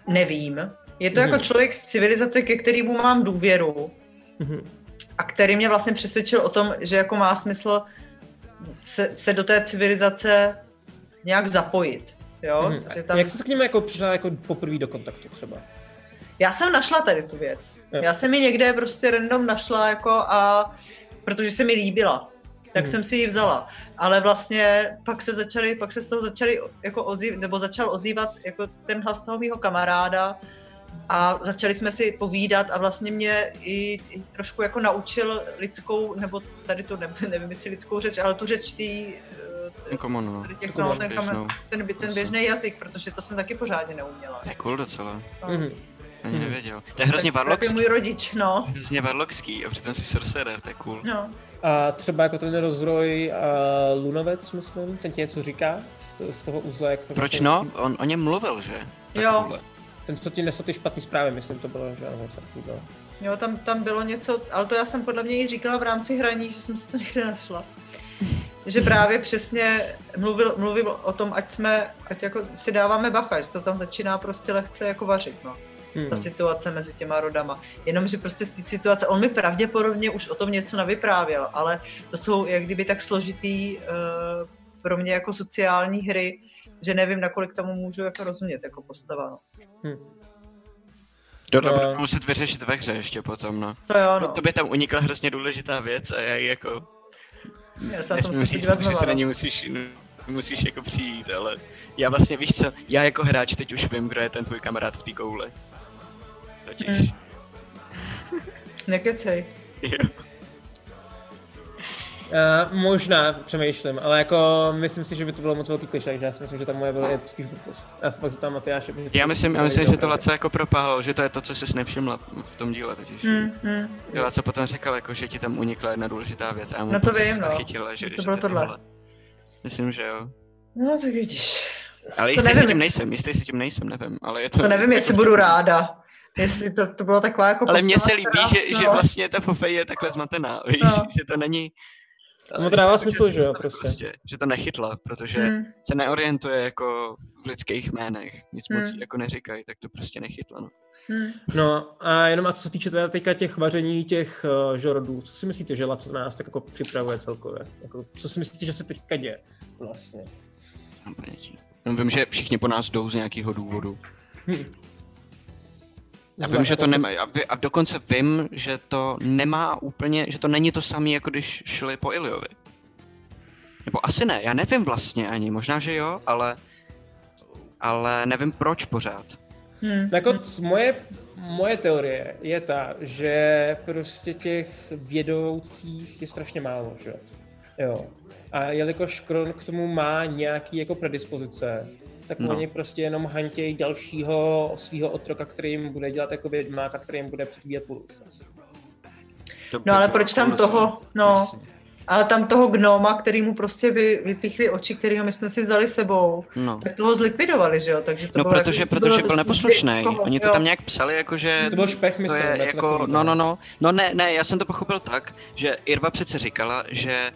nevím. Je to mm-hmm. jako člověk z civilizace, ke kterému mám důvěru. Mm-hmm. A který mě vlastně přesvědčil o tom, že jako má smysl se, se do té civilizace nějak zapojit. Jo? Mm-hmm. Takže tam... Jak jsi s k ním jako přišla jako poprvé do kontaktu třeba? Já jsem našla tady tu věc. Jo. Já jsem ji někde prostě random našla jako a protože se mi líbila, tak mm. jsem si ji vzala. Ale vlastně pak se začali, pak se z toho začali jako ozývat, nebo začal ozývat jako ten hlas toho mýho kamaráda a začali jsme si povídat a vlastně mě i, i trošku jako naučil lidskou, nebo tady to nevím, [laughs] nevím jestli lidskou řeč, ale tu řeč tý, Common, no. Těch, no, ten, kamen, ten, ten běžný jazyk, protože to jsem taky pořádně neuměla. Je cool docela. No. Mm-hmm. Ani nevěděl. To je hrozně varlokský. To je můj rodič, no. Hrozně varlokský a přitom si sorcerer, to je cool. No. A třeba jako ten rozroj uh, Lunovec, myslím, ten ti něco říká z, z toho uzla, jak Proč vlastně no? On o něm mluvil, že? jo. Ten, co ti nesl ty špatný zprávy, myslím, to bylo, že ano, bylo. Jo, tam, tam bylo něco, ale to já jsem podle mě i říkala v rámci hraní, že jsem si to někde našla [laughs] že právě přesně mluvil, mluvil o tom, ať jsme, ať jako si dáváme bacha, že to tam začíná prostě lehce jako vařit, no. Hmm. Ta situace mezi těma rodama. Jenomže prostě z té situace, on mi pravděpodobně už o tom něco navyprávěl, ale to jsou jak kdyby tak složitý uh, pro mě jako sociální hry, že nevím, nakolik tomu můžu jako rozumět jako postava. No. Hmm. To no. muset vyřešit ve hře ještě potom, no. To jo, no. To by tam unikla hrozně důležitá věc a já jako já se na to musím říct, že se na ně musíš, musíš jako přijít, ale já vlastně víš co, já jako hráč teď už vím, kdo je ten tvůj kamarád v té kouli. Totiž. Mm. Nekecej. [laughs] Jo. Uh, možná přemýšlím, ale jako myslím si, že by to bylo moc velký kliše, takže já si myslím, že tam moje bylo spíš blbost. Já se pak zeptám Matyáše. Já myslím, já myslím, že to Laco jako propáhl, že to je to, co jsi nevšimla v tom díle totiž. Mm, mm. Laco potom řekl, jako, že ti tam unikla jedna důležitá věc a já mu no to vím, no. chytila, že, to bylo tohle. Myslím, že jo. No tak vidíš. Ale jistý si tím nejsem, jistý si tím nejsem, nevím, ale je to... To nevím, jestli budu ráda. Jestli to, to bylo taková jako Ale mně se líbí, že, no. že vlastně ta Fofej je takhle zmatená, víš, no. že to není, No to dává smysl, že jo, prostě. prostě. Že to nechytla, protože hmm. se neorientuje jako v lidských jménech, nic hmm. moc jako neříkají, tak to prostě nechytla, no. Hmm. No a jenom a co se týče teda teďka těch vaření těch uh, žorodů, co si myslíte, že Laco nás tak jako připravuje celkově? Jako, co si myslíte, že se teďka děje vlastně? No, vím, že všichni po nás jdou z nějakého důvodu. Hmm. Já vím, že to nemá, a dokonce vím, že to nemá úplně, že to není to samé, jako když šli po Iliovi. Nebo asi ne, já nevím vlastně ani, možná, že jo, ale, ale nevím proč pořád. Hmm. Jako moje, moje teorie je ta, že prostě těch vědoucích je strašně málo, že jo. A jelikož Kron k tomu má nějaký jako predispozice, tak no. oni prostě jenom hantějí dalšího svého otroka, který jim bude dělat jako vědmáka, který jim bude předvíjet budoucnost. No ale proč tam toho, no, ale tam toho gnoma, který mu prostě vy, vypíchli oči, kterýho my jsme si vzali sebou, no. tak toho zlikvidovali, že jo? Takže to no, protože, jako, protože byl neposlušný. Oni to jo. tam nějak psali, jako že... To byl špech, myslím. To je jako, no, no, no. No ne, ne, já jsem to pochopil tak, že Irva přece říkala, že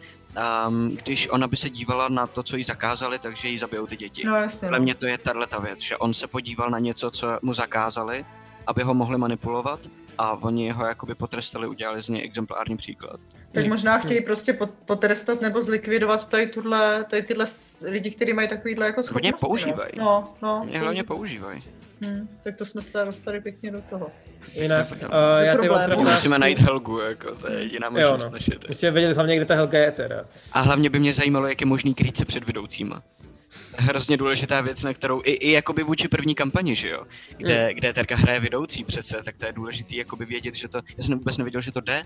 um, když ona by se dívala na to, co jí zakázali, takže jí zabijou ty děti. No jasně. Pro no. mě to je tahle ta věc, že on se podíval na něco, co mu zakázali, aby ho mohli manipulovat a oni ho jakoby potrestali, udělali z něj exemplární příklad. Tak možná chtějí prostě potrestat nebo zlikvidovat tady, tuhle, tady tyhle lidi, kteří mají takovýhle jako schopnosti. Hodně používají. No, no. Mě hlavně používají. Hmm, tak to jsme se dostali pěkně do toho. Jinak, uh, já ty Musíme najít Helgu, jako, to je jediná možnost no. Musíme vědět hlavně, kde ta Helga je teda. A hlavně by mě zajímalo, jak je možný krýt se před vedoucíma. hrozně důležitá věc, na kterou i, i jakoby vůči první kampani, že jo, kde, mm. kde Terka hraje vedoucí přece, tak to je důležitý jakoby vědět, že to, já jsem vůbec nevěděl, že to jde,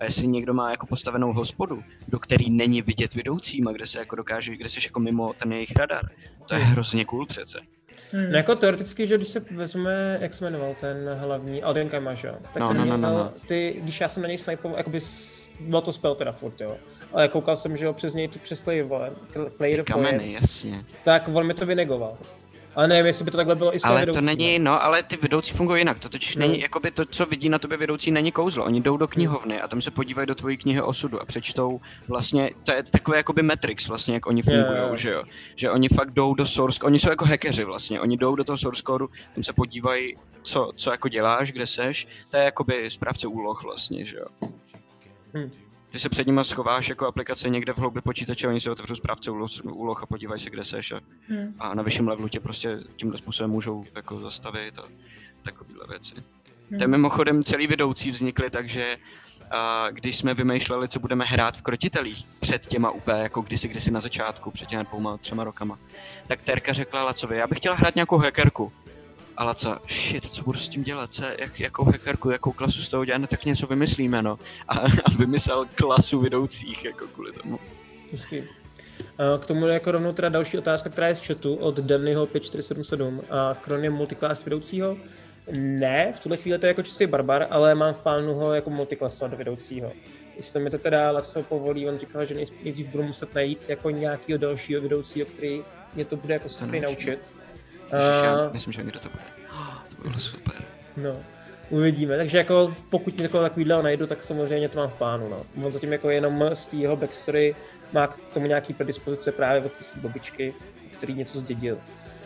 a jestli někdo má jako postavenou hospodu, do který není vidět vedoucím a kde se jako dokáže, kde jsi jako mimo ten jejich radar, to je hrozně cool přece. Hmm. No jako teoreticky, že když se vezme, jak se jmenoval ten hlavní, Alden Kamaž, jo? Tak no, ten no, no, no, no. ty, když já jsem na něj snipoval, jakoby, byl to spell teda furt, jo. Ale koukal jsem, že ho přes něj tu přes player kameny, jasně. Tak on mi to vynegoval. Ale nevím, jestli by to takhle bylo i s Ale vedoucí, to není, no, ale ty vedoucí fungují jinak. To totiž no. není, jakoby to, co vidí na tobě vedoucí, není kouzlo. Oni jdou do knihovny a tam se podívají do tvojí knihy osudu a přečtou vlastně, to je takové jakoby Matrix vlastně, jak oni fungují, yeah, že jo. Že oni fakt jdou do source, oni jsou jako hackeři vlastně, oni jdou do toho source code, tam se podívají, co, co jako děláš, kde seš, to je jakoby správce úloh vlastně, že jo. Hmm. Ty se před nimi schováš jako aplikace někde v hloubi počítače, oni si otevřou správce úloh a podívají se, kde seš a, hmm. a na vyšším levelu tě prostě tímto způsobem můžou jako zastavit a takovéhle věci. Hmm. To je mimochodem celý vedoucí vznikly, takže a když jsme vymýšleli, co budeme hrát v krotitelích před těma úplně, jako kdysi, kdysi na začátku, před těmi dvouma, třema rokama, tak Terka řekla Lacovi, já bych chtěla hrát nějakou hackerku. A Laca, shit, co budu s tím dělat, co, jak, jakou hackerku, jakou klasu z toho dělat, no, tak něco vymyslíme, no. A, a vymyslel klasu vedoucích, jako kvůli tomu. K tomu jako rovnou teda další otázka, která je z chatu od Dannyho 5477. A Kron je multiclass vedoucího? Ne, v tuhle chvíli to je jako čistý barbar, ale mám v plánu ho jako multiklasovat do vedoucího. Jestli mi to teda Laco povolí, on říkal, že nejdřív budu muset najít jako nějakého dalšího vedoucího, který mě to bude jako schopný naučit. Ježiš, já myslím, že někdo to bude. To bylo super. No, uvidíme. Takže jako pokud někoho takovýhle najdu, tak samozřejmě to mám v plánu. No. On zatím jako jenom z té jeho backstory má k tomu nějaký predispozice právě od té babičky, který něco zdědil.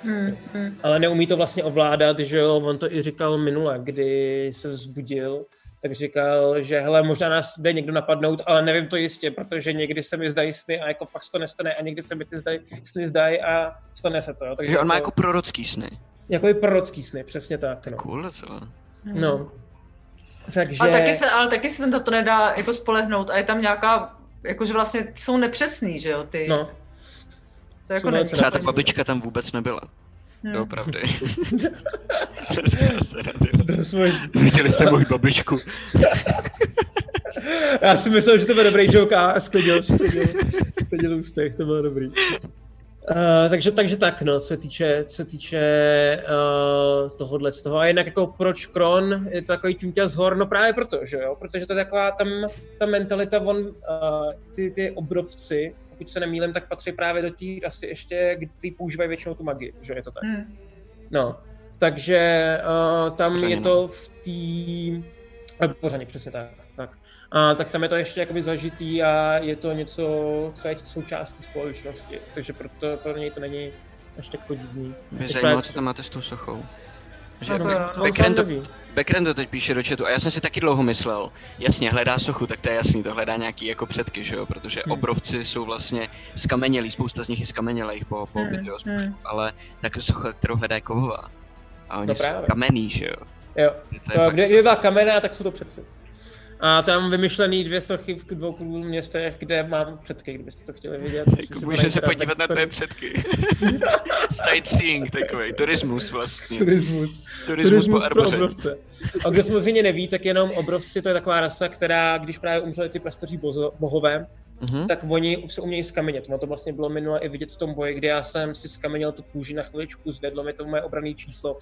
Hmm, hmm. Ale neumí to vlastně ovládat, že jo, on to i říkal minule, kdy se vzbudil, tak říkal, že hele, možná nás jde někdo napadnout, ale nevím to jistě, protože někdy se mi zdají sny a jako pak se to nestane a někdy se mi ty zdají, sny zdají a stane se to. Jo. Takže on má jako, jako prorocký sny. Jako i prorocký sny, přesně tak. No. Cool, co? No. Takže... Ale taky se, ale taky se na to nedá jako spolehnout a je tam nějaká, jakože vlastně jsou nepřesný, že jo, ty. No. To jako Třeba ta babička tam vůbec nebyla. Hmm. Jo, pravdy. [laughs] Viděli jste moji babičku. [laughs] Já si myslel, že to byl dobrý joke a sklidil, sklidil, sklidil úspěch, to bylo dobrý. Uh, takže, takže tak, no, co se týče, co se týče uh, tohohle z toho. A jinak jako proč Kron je to takový ťuťa z hor, no právě proto, že jo, protože to je taková tam, ta mentalita, on, uh, ty, ty obrovci, pokud se nemýlím, tak patří právě do té rasy ještě, kdy používají většinou tu magii, že je to tak. Hmm. No, takže uh, tam Pořadě, je to v té... Pořádně, přesně tak. tak. A, tak tam je to ještě jakoby zažitý a je to něco, co je součástí společnosti, takže proto pro něj to není až tak podivný. Mě zajímalo, co tam máte s tou sochou. Že Backend, to, Backend to teď píše do chatu a já jsem si taky dlouho myslel, jasně, hledá sochu, tak to je jasný, to hledá nějaký jako předky, že jo, protože hmm. obrovci jsou vlastně skamenělí, spousta z nich je skamenělých po, po hmm. bitvě hmm. ale tak socha, kterou hledá je kovová. A oni no jsou kamenný, že jo. Jo, to, to kde, kdyby byla kamenná, tak jsou to přeci. A tam vymyšlený dvě sochy v dvou klubů městech, kde mám předky, kdybyste to chtěli vidět. Jako můžeme se podívat na tvoje předky. [laughs] Sightseeing takový, turismus vlastně. Turismus. Turismus, turismus pro obrovce. A kdo samozřejmě neví, tak jenom obrovci to je taková rasa, která, když právě umřeli ty prastaří bohové, mm-hmm. tak oni se umějí skamenět. No to vlastně bylo minule i vidět v tom boji, kdy já jsem si skamenil tu kůži na chviličku, zvedlo mi to moje obrané číslo.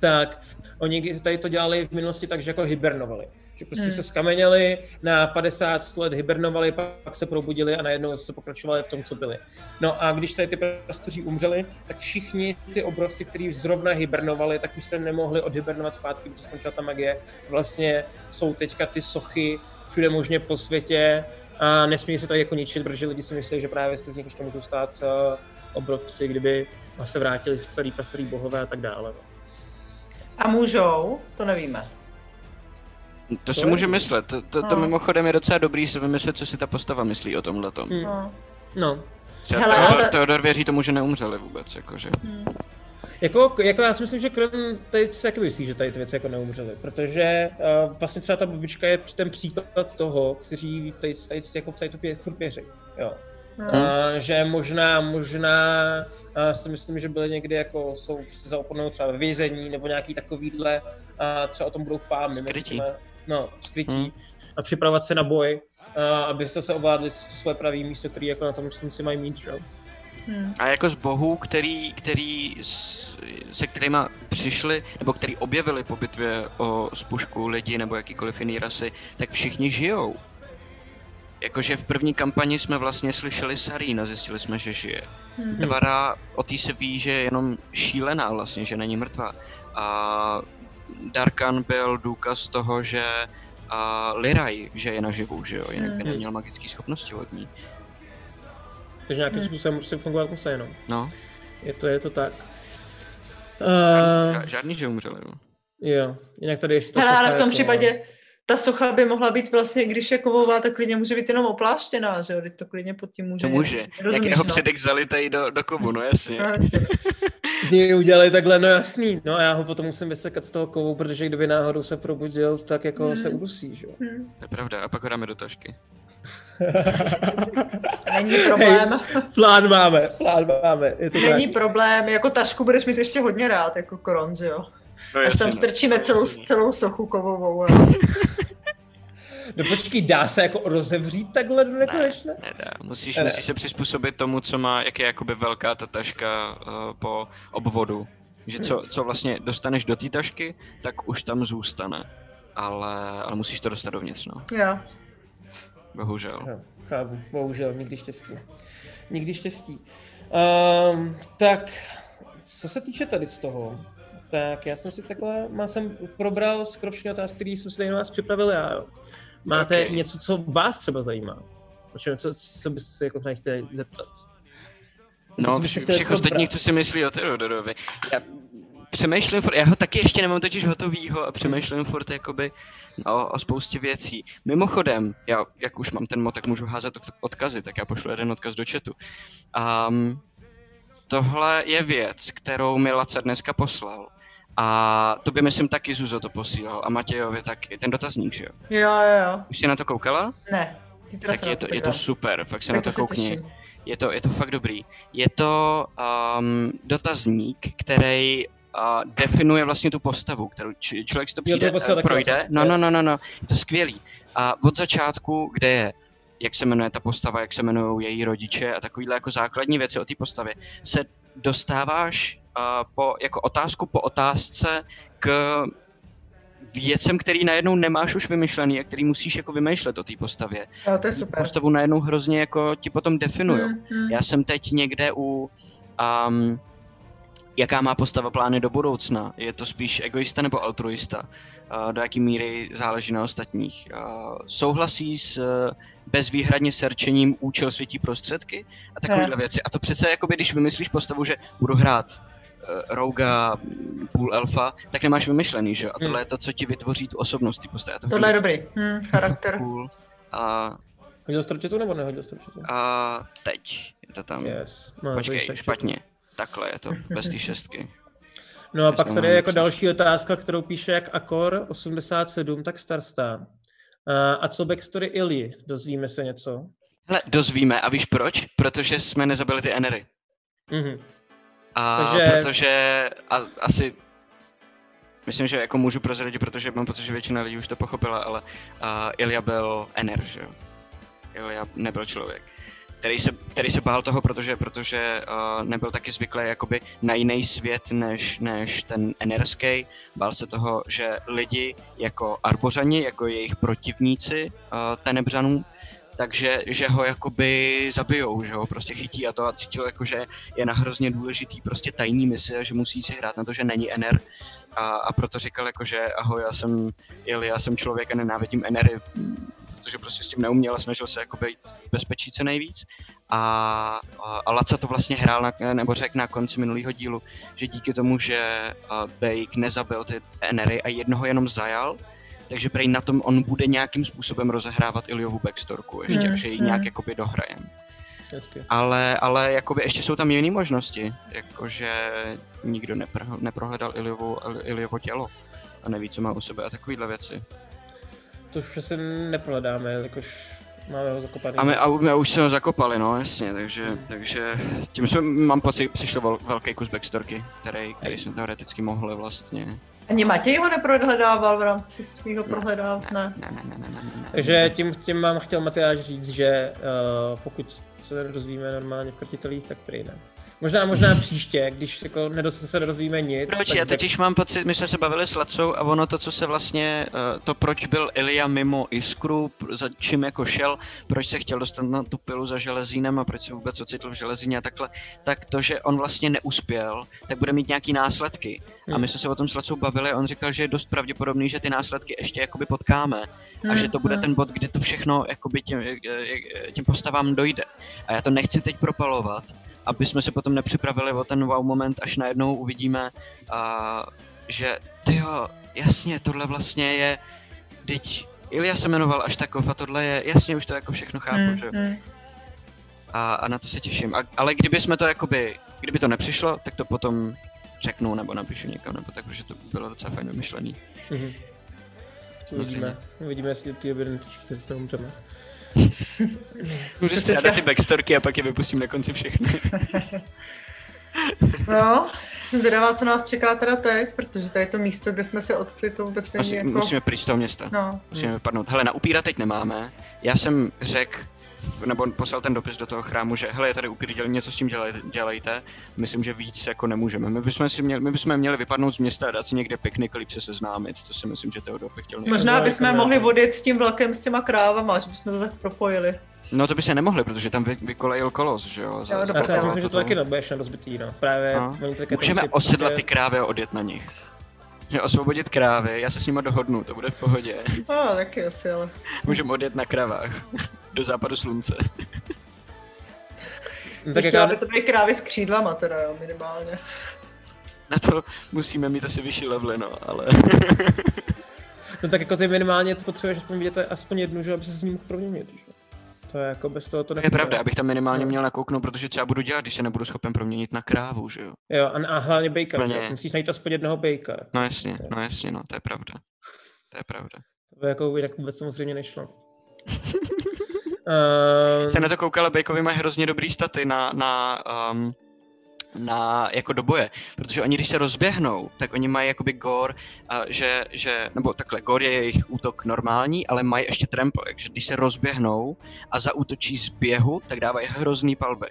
Tak oni tady to dělali v minulosti tak, že jako hibernovali že prostě hmm. se skameněli, na 50 let hibernovali, pak se probudili a najednou se pokračovali v tom, co byli. No a když se ty prastaří umřeli, tak všichni ty obrovci, kteří zrovna hibernovali, tak už se nemohli odhibernovat zpátky, protože skončila ta magie. Vlastně jsou teďka ty sochy všude možně po světě a nesmí se to jako ničit, protože lidi si myslí, že právě se z nich ještě můžou stát uh, obrovci, kdyby se vrátili celý pasarý bohové a tak dále. A můžou? To nevíme. To, to si může myslet. To, to, to no. mimochodem je docela dobrý si vymyslet, co si ta postava myslí o tomhle tom. Hmm. No. no. Třeba Hele, Teodor, ale... Teodor věří tomu, že neumřeli vůbec, jakože. Hmm. Jako, jako já si myslím, že Kron tady si taky myslí, že tady ty věci jako neumřely, protože uh, vlastně třeba ta babička je ten příklad toho, kteří tady, tady, jako tady to pě, furt pěří, jo. Hmm. Uh, že možná, možná uh, si myslím, že byly někdy jako jsou za oponou třeba ve vězení nebo nějaký takovýhle, uh, třeba o tom budou fámy. Skrytí. Těma, no, skrytí. Hmm. A připravovat se na boj, uh, aby se se ovládli svoje pravý místo, který jako na tom si mají mít, že? Hmm. A jako z bohů, který, který se kterými přišli, nebo který objevili po bitvě o spušku lidi nebo jakýkoliv jiný rasy, tak všichni žijou. Jakože v první kampani jsme vlastně slyšeli Sarina, zjistili jsme, že žije. Mm-hmm. Evara, o té se ví, že je jenom šílená vlastně, že není mrtvá. A Darkan byl důkaz toho, že a Liraj, že je naživu, že jo, jinak by neměl magické schopnosti od ní. Takže nějakým hmm. způsobem musí fungovat musí jenom. No. Je to, je to tak. Uh, žádný, že umřeli, jo. Jo, jinak tady ještě ta Hele, ale v tom jako... případě ta socha by mohla být vlastně, když je kovová, tak klidně může být jenom opláštěná, že jo? to klidně pod tím může. To může. Jak jeho no? předek zalitej do, do kovu, no jasně. No, jasně. z něj udělali takhle, no jasný. No a já ho potom musím vysekat z toho kovu, protože kdyby náhodou se probudil, tak jako hmm. se udusí, že jo? Hmm. To je pravda, a pak ho dáme do tašky. [laughs] Není problém. Hej, plán máme, plán máme. Je to Není tak. problém, jako tašku budeš mít ještě hodně rád, jako koron, že jo? No, Až tam no. strčíme no, celou, celou sochu kovovou. [laughs] No počkej, dá se jako rozevřít takhle do nekonečna? Ne, nedá. Musíš, ne. musíš se přizpůsobit tomu, co má, jak je jakoby velká ta taška uh, po obvodu. Že co, co vlastně dostaneš do té tašky, tak už tam zůstane. Ale, ale musíš to dostat dovnitř, no. Jo. Bohužel. Jo, chápu, bohužel, nikdy štěstí. Nikdy štěstí. Um, tak, co se týče tady z toho, tak já jsem si takhle, má jsem probral skoro všechny otázky, které jsem si tady na vás připravil já. Jo. Máte okay. něco, co vás třeba zajímá? O čem, co, co byste se jako chtěli zeptat? No, všech, všech ostatních, co si myslí o Teodorovi. Já přemýšlím, já ho taky ještě nemám totiž hotovýho a přemýšlím furt jakoby o, o spoustě věcí. Mimochodem, já, jak už mám ten mod, tak můžu házet odkazy, tak já pošlu jeden odkaz do chatu. Um, tohle je věc, kterou mi Laca dneska poslal. A to by myslím taky Zuzo to posílal a Matějovi taky, ten dotazník, že jo? Jo, jo, jo. Už jsi na to koukala? Ne. Tak je to, je to super, fakt se tak na to koukni. Je to, je to fakt dobrý. Je to um, dotazník, který uh, definuje vlastně tu postavu, kterou č- člověk si to přijde, jo, to uh, projde. No, no, no, no, no, je to skvělý. A od začátku, kde je jak se jmenuje ta postava, jak se jmenují její rodiče a takovýhle jako základní věci o té postavě, se dostáváš po, jako otázku po otázce k věcem, který najednou nemáš už vymyšlený a který musíš jako vymýšlet o té postavě. Jo, to je super. Postavu najednou hrozně jako ti potom definují. Mm, mm. Já jsem teď někde u um, jaká má postava plány do budoucna. Je to spíš egoista nebo altruista? Uh, do jaký míry záleží na ostatních? Uh, souhlasí s uh, bezvýhradně serčením účel světí prostředky a takovéhle věci. A to přece, jakoby, když vymyslíš postavu, že budu hrát Rouga půl elfa, tak nemáš vymyšlený, že jo? A tohle hmm. je to, co ti vytvoří tu osobnost té postavy. To tohle je dobrý. Hmm, [laughs] charakter. Cool. A Hodil jsi nebo nehodil jsi A teď je to tam. Yes. No, Počkej, špatně. Takhle je to, bez té šestky. [laughs] No a pak tady je jako další otázka, kterou píše jak Akor 87, tak Starstar. A co backstory Ili? Dozvíme se něco? Hele, dozvíme. A víš proč? Protože jsme nezabili ty Enery. Mm-hmm. A Takže... protože a, asi Myslím, že jako můžu prozradit, protože mám pocit, že většina lidí už to pochopila, ale uh, Ilya byl Ener, že jo? Ilya nebyl člověk který se, který se bál toho, protože, protože uh, nebyl taky zvyklý jakoby na jiný svět než, než ten enerský. Bál se toho, že lidi jako arbořani, jako jejich protivníci uh, tenebřanů, takže že ho jakoby zabijou, že ho prostě chytí a to a cítil jako, že je na hrozně důležitý prostě tajný mise a že musí si hrát na to, že není Ener a, a proto říkal jako, že ahoj, já jsem Ili, já jsem člověk a nenávidím Enery, protože prostě s tím neuměl a snažil se jako být v bezpečí co nejvíc. A, a Laca to vlastně hrál, na, nebo řekl na konci minulého dílu, že díky tomu, že Bake nezabil ty Enery a jednoho jenom zajal, takže prej na tom on bude nějakým způsobem rozehrávat Iliovu backstorku ještě, hmm. že ji nějak hmm. jakoby dohrajem. Ale, ale jakoby ještě jsou tam jiné možnosti, jakože nikdo nepro, neprohledal Iliovu, Iliovo tělo a neví, co má u sebe a takovéhle věci to už asi neprohledáme, jakož Máme ho zakopaný. A my, a my už jsme ho zakopali, no jasně, takže, hmm. takže tím jsme, mám pocit, přišel vel, velký kus backstorky, který, který jsme teoreticky mohli vlastně. Ani Matěj ho neprohledával v rámci svého prohledávat, ne. Ne, ne, ne, ne, ne, ne. Takže tím, tím mám chtěl Matyáš říct, že uh, pokud se rozvíjíme normálně v krtitelích, tak prý ne. Možná, možná příště, když jako nedos, se nedozvíme nic. Proč? Já totiž mám pocit, my jsme se bavili s Lacou a ono to, co se vlastně, eh, to proč byl Ilia mimo Iskru, za čím jako šel, proč se chtěl dostat na tu pilu za železínem a proč se vůbec ocitl v železíně a takhle, tak to, že on vlastně neuspěl, tak bude mít nějaký následky. Hmm. A my jsme se o tom s Lacou bavili a on říkal, že je dost pravděpodobný, že ty následky ještě jakoby potkáme hmm. a že to bude hmm. ten bod, kdy to všechno jakoby těm, těm postavám dojde. A já to nechci teď propalovat, aby jsme se potom nepřipravili o ten wow moment, až najednou uvidíme, uh, že tyjo, jasně, tohle vlastně je, teď Ilja se jmenoval až takov a tohle je, jasně, už to jako všechno chápu, mm, že mm. A, a na to se těším. A, ale kdyby jsme to jakoby, kdyby to nepřišlo, tak to potom řeknu nebo napíšu někam, nebo tak, protože to bylo docela fajn vymyšlený. Mm-hmm. Uvidíme, uvidíme, jestli ty obě se umřeme. Můžu střídat ty backstorky a pak je vypustím na konci všechny. [laughs] no, zvědavá, co nás čeká teda teď, protože tady je to místo, kde jsme se odstli, to vůbec není jako... Musíme pryč z toho města. No. Musíme vypadnout. Hele, na upíra teď nemáme. Já jsem řekl nebo poslal ten dopis do toho chrámu, že hele, je tady upír, něco s tím dělej, dělejte. Myslím, že víc jako nemůžeme. My bychom, si měli, my bychom měli vypadnout z města a dát si někde piknik, líp se seznámit. To si myslím, že Teodor by chtěl. Možná bychom mohli vodit s tím vlakem, s těma krávama, že bychom to tak propojili. No to by se nemohli, protože tam vy, vykolejil kolos, že jo? Za, já, já si myslím, že to taky nebudeš na rozbitý, no. Právě no. Můžeme osedlat ty krávy a odjet na nich. Že osvobodit krávy, já se s nima dohodnu, to bude v pohodě. A, taky asi, ale... Můžeme odjet na kravách, do západu slunce. No, tak chtěla, aby to byly krávy s křídlama teda, jo, minimálně. Na to musíme mít asi vyšší levely, no, ale... no tak jako ty minimálně to potřebuješ aspoň vidět aspoň jednu, že aby se s ním mohl proměnit, že? To je jako bez toho to Je pravda, abych tam minimálně měl nakouknout, protože třeba budu dělat, když se nebudu schopen proměnit na krávu, že jo? Jo, a, a hlavně bejka, že? Musíš najít aspoň jednoho bejka. No jasně, to no jasně, no, to je pravda. To je pravda. To by jako jinak vůbec samozřejmě nešlo. uh... [laughs] Jsem na to koukal, bejkovi mají hrozně dobrý staty na, na um, na, jako do boje, protože oni když se rozběhnou, tak oni mají jakoby gor, uh, že, že, nebo takhle, gor je jejich útok normální, ale mají ještě trample, takže když se rozběhnou a zaútočí z běhu, tak dávají hrozný palby.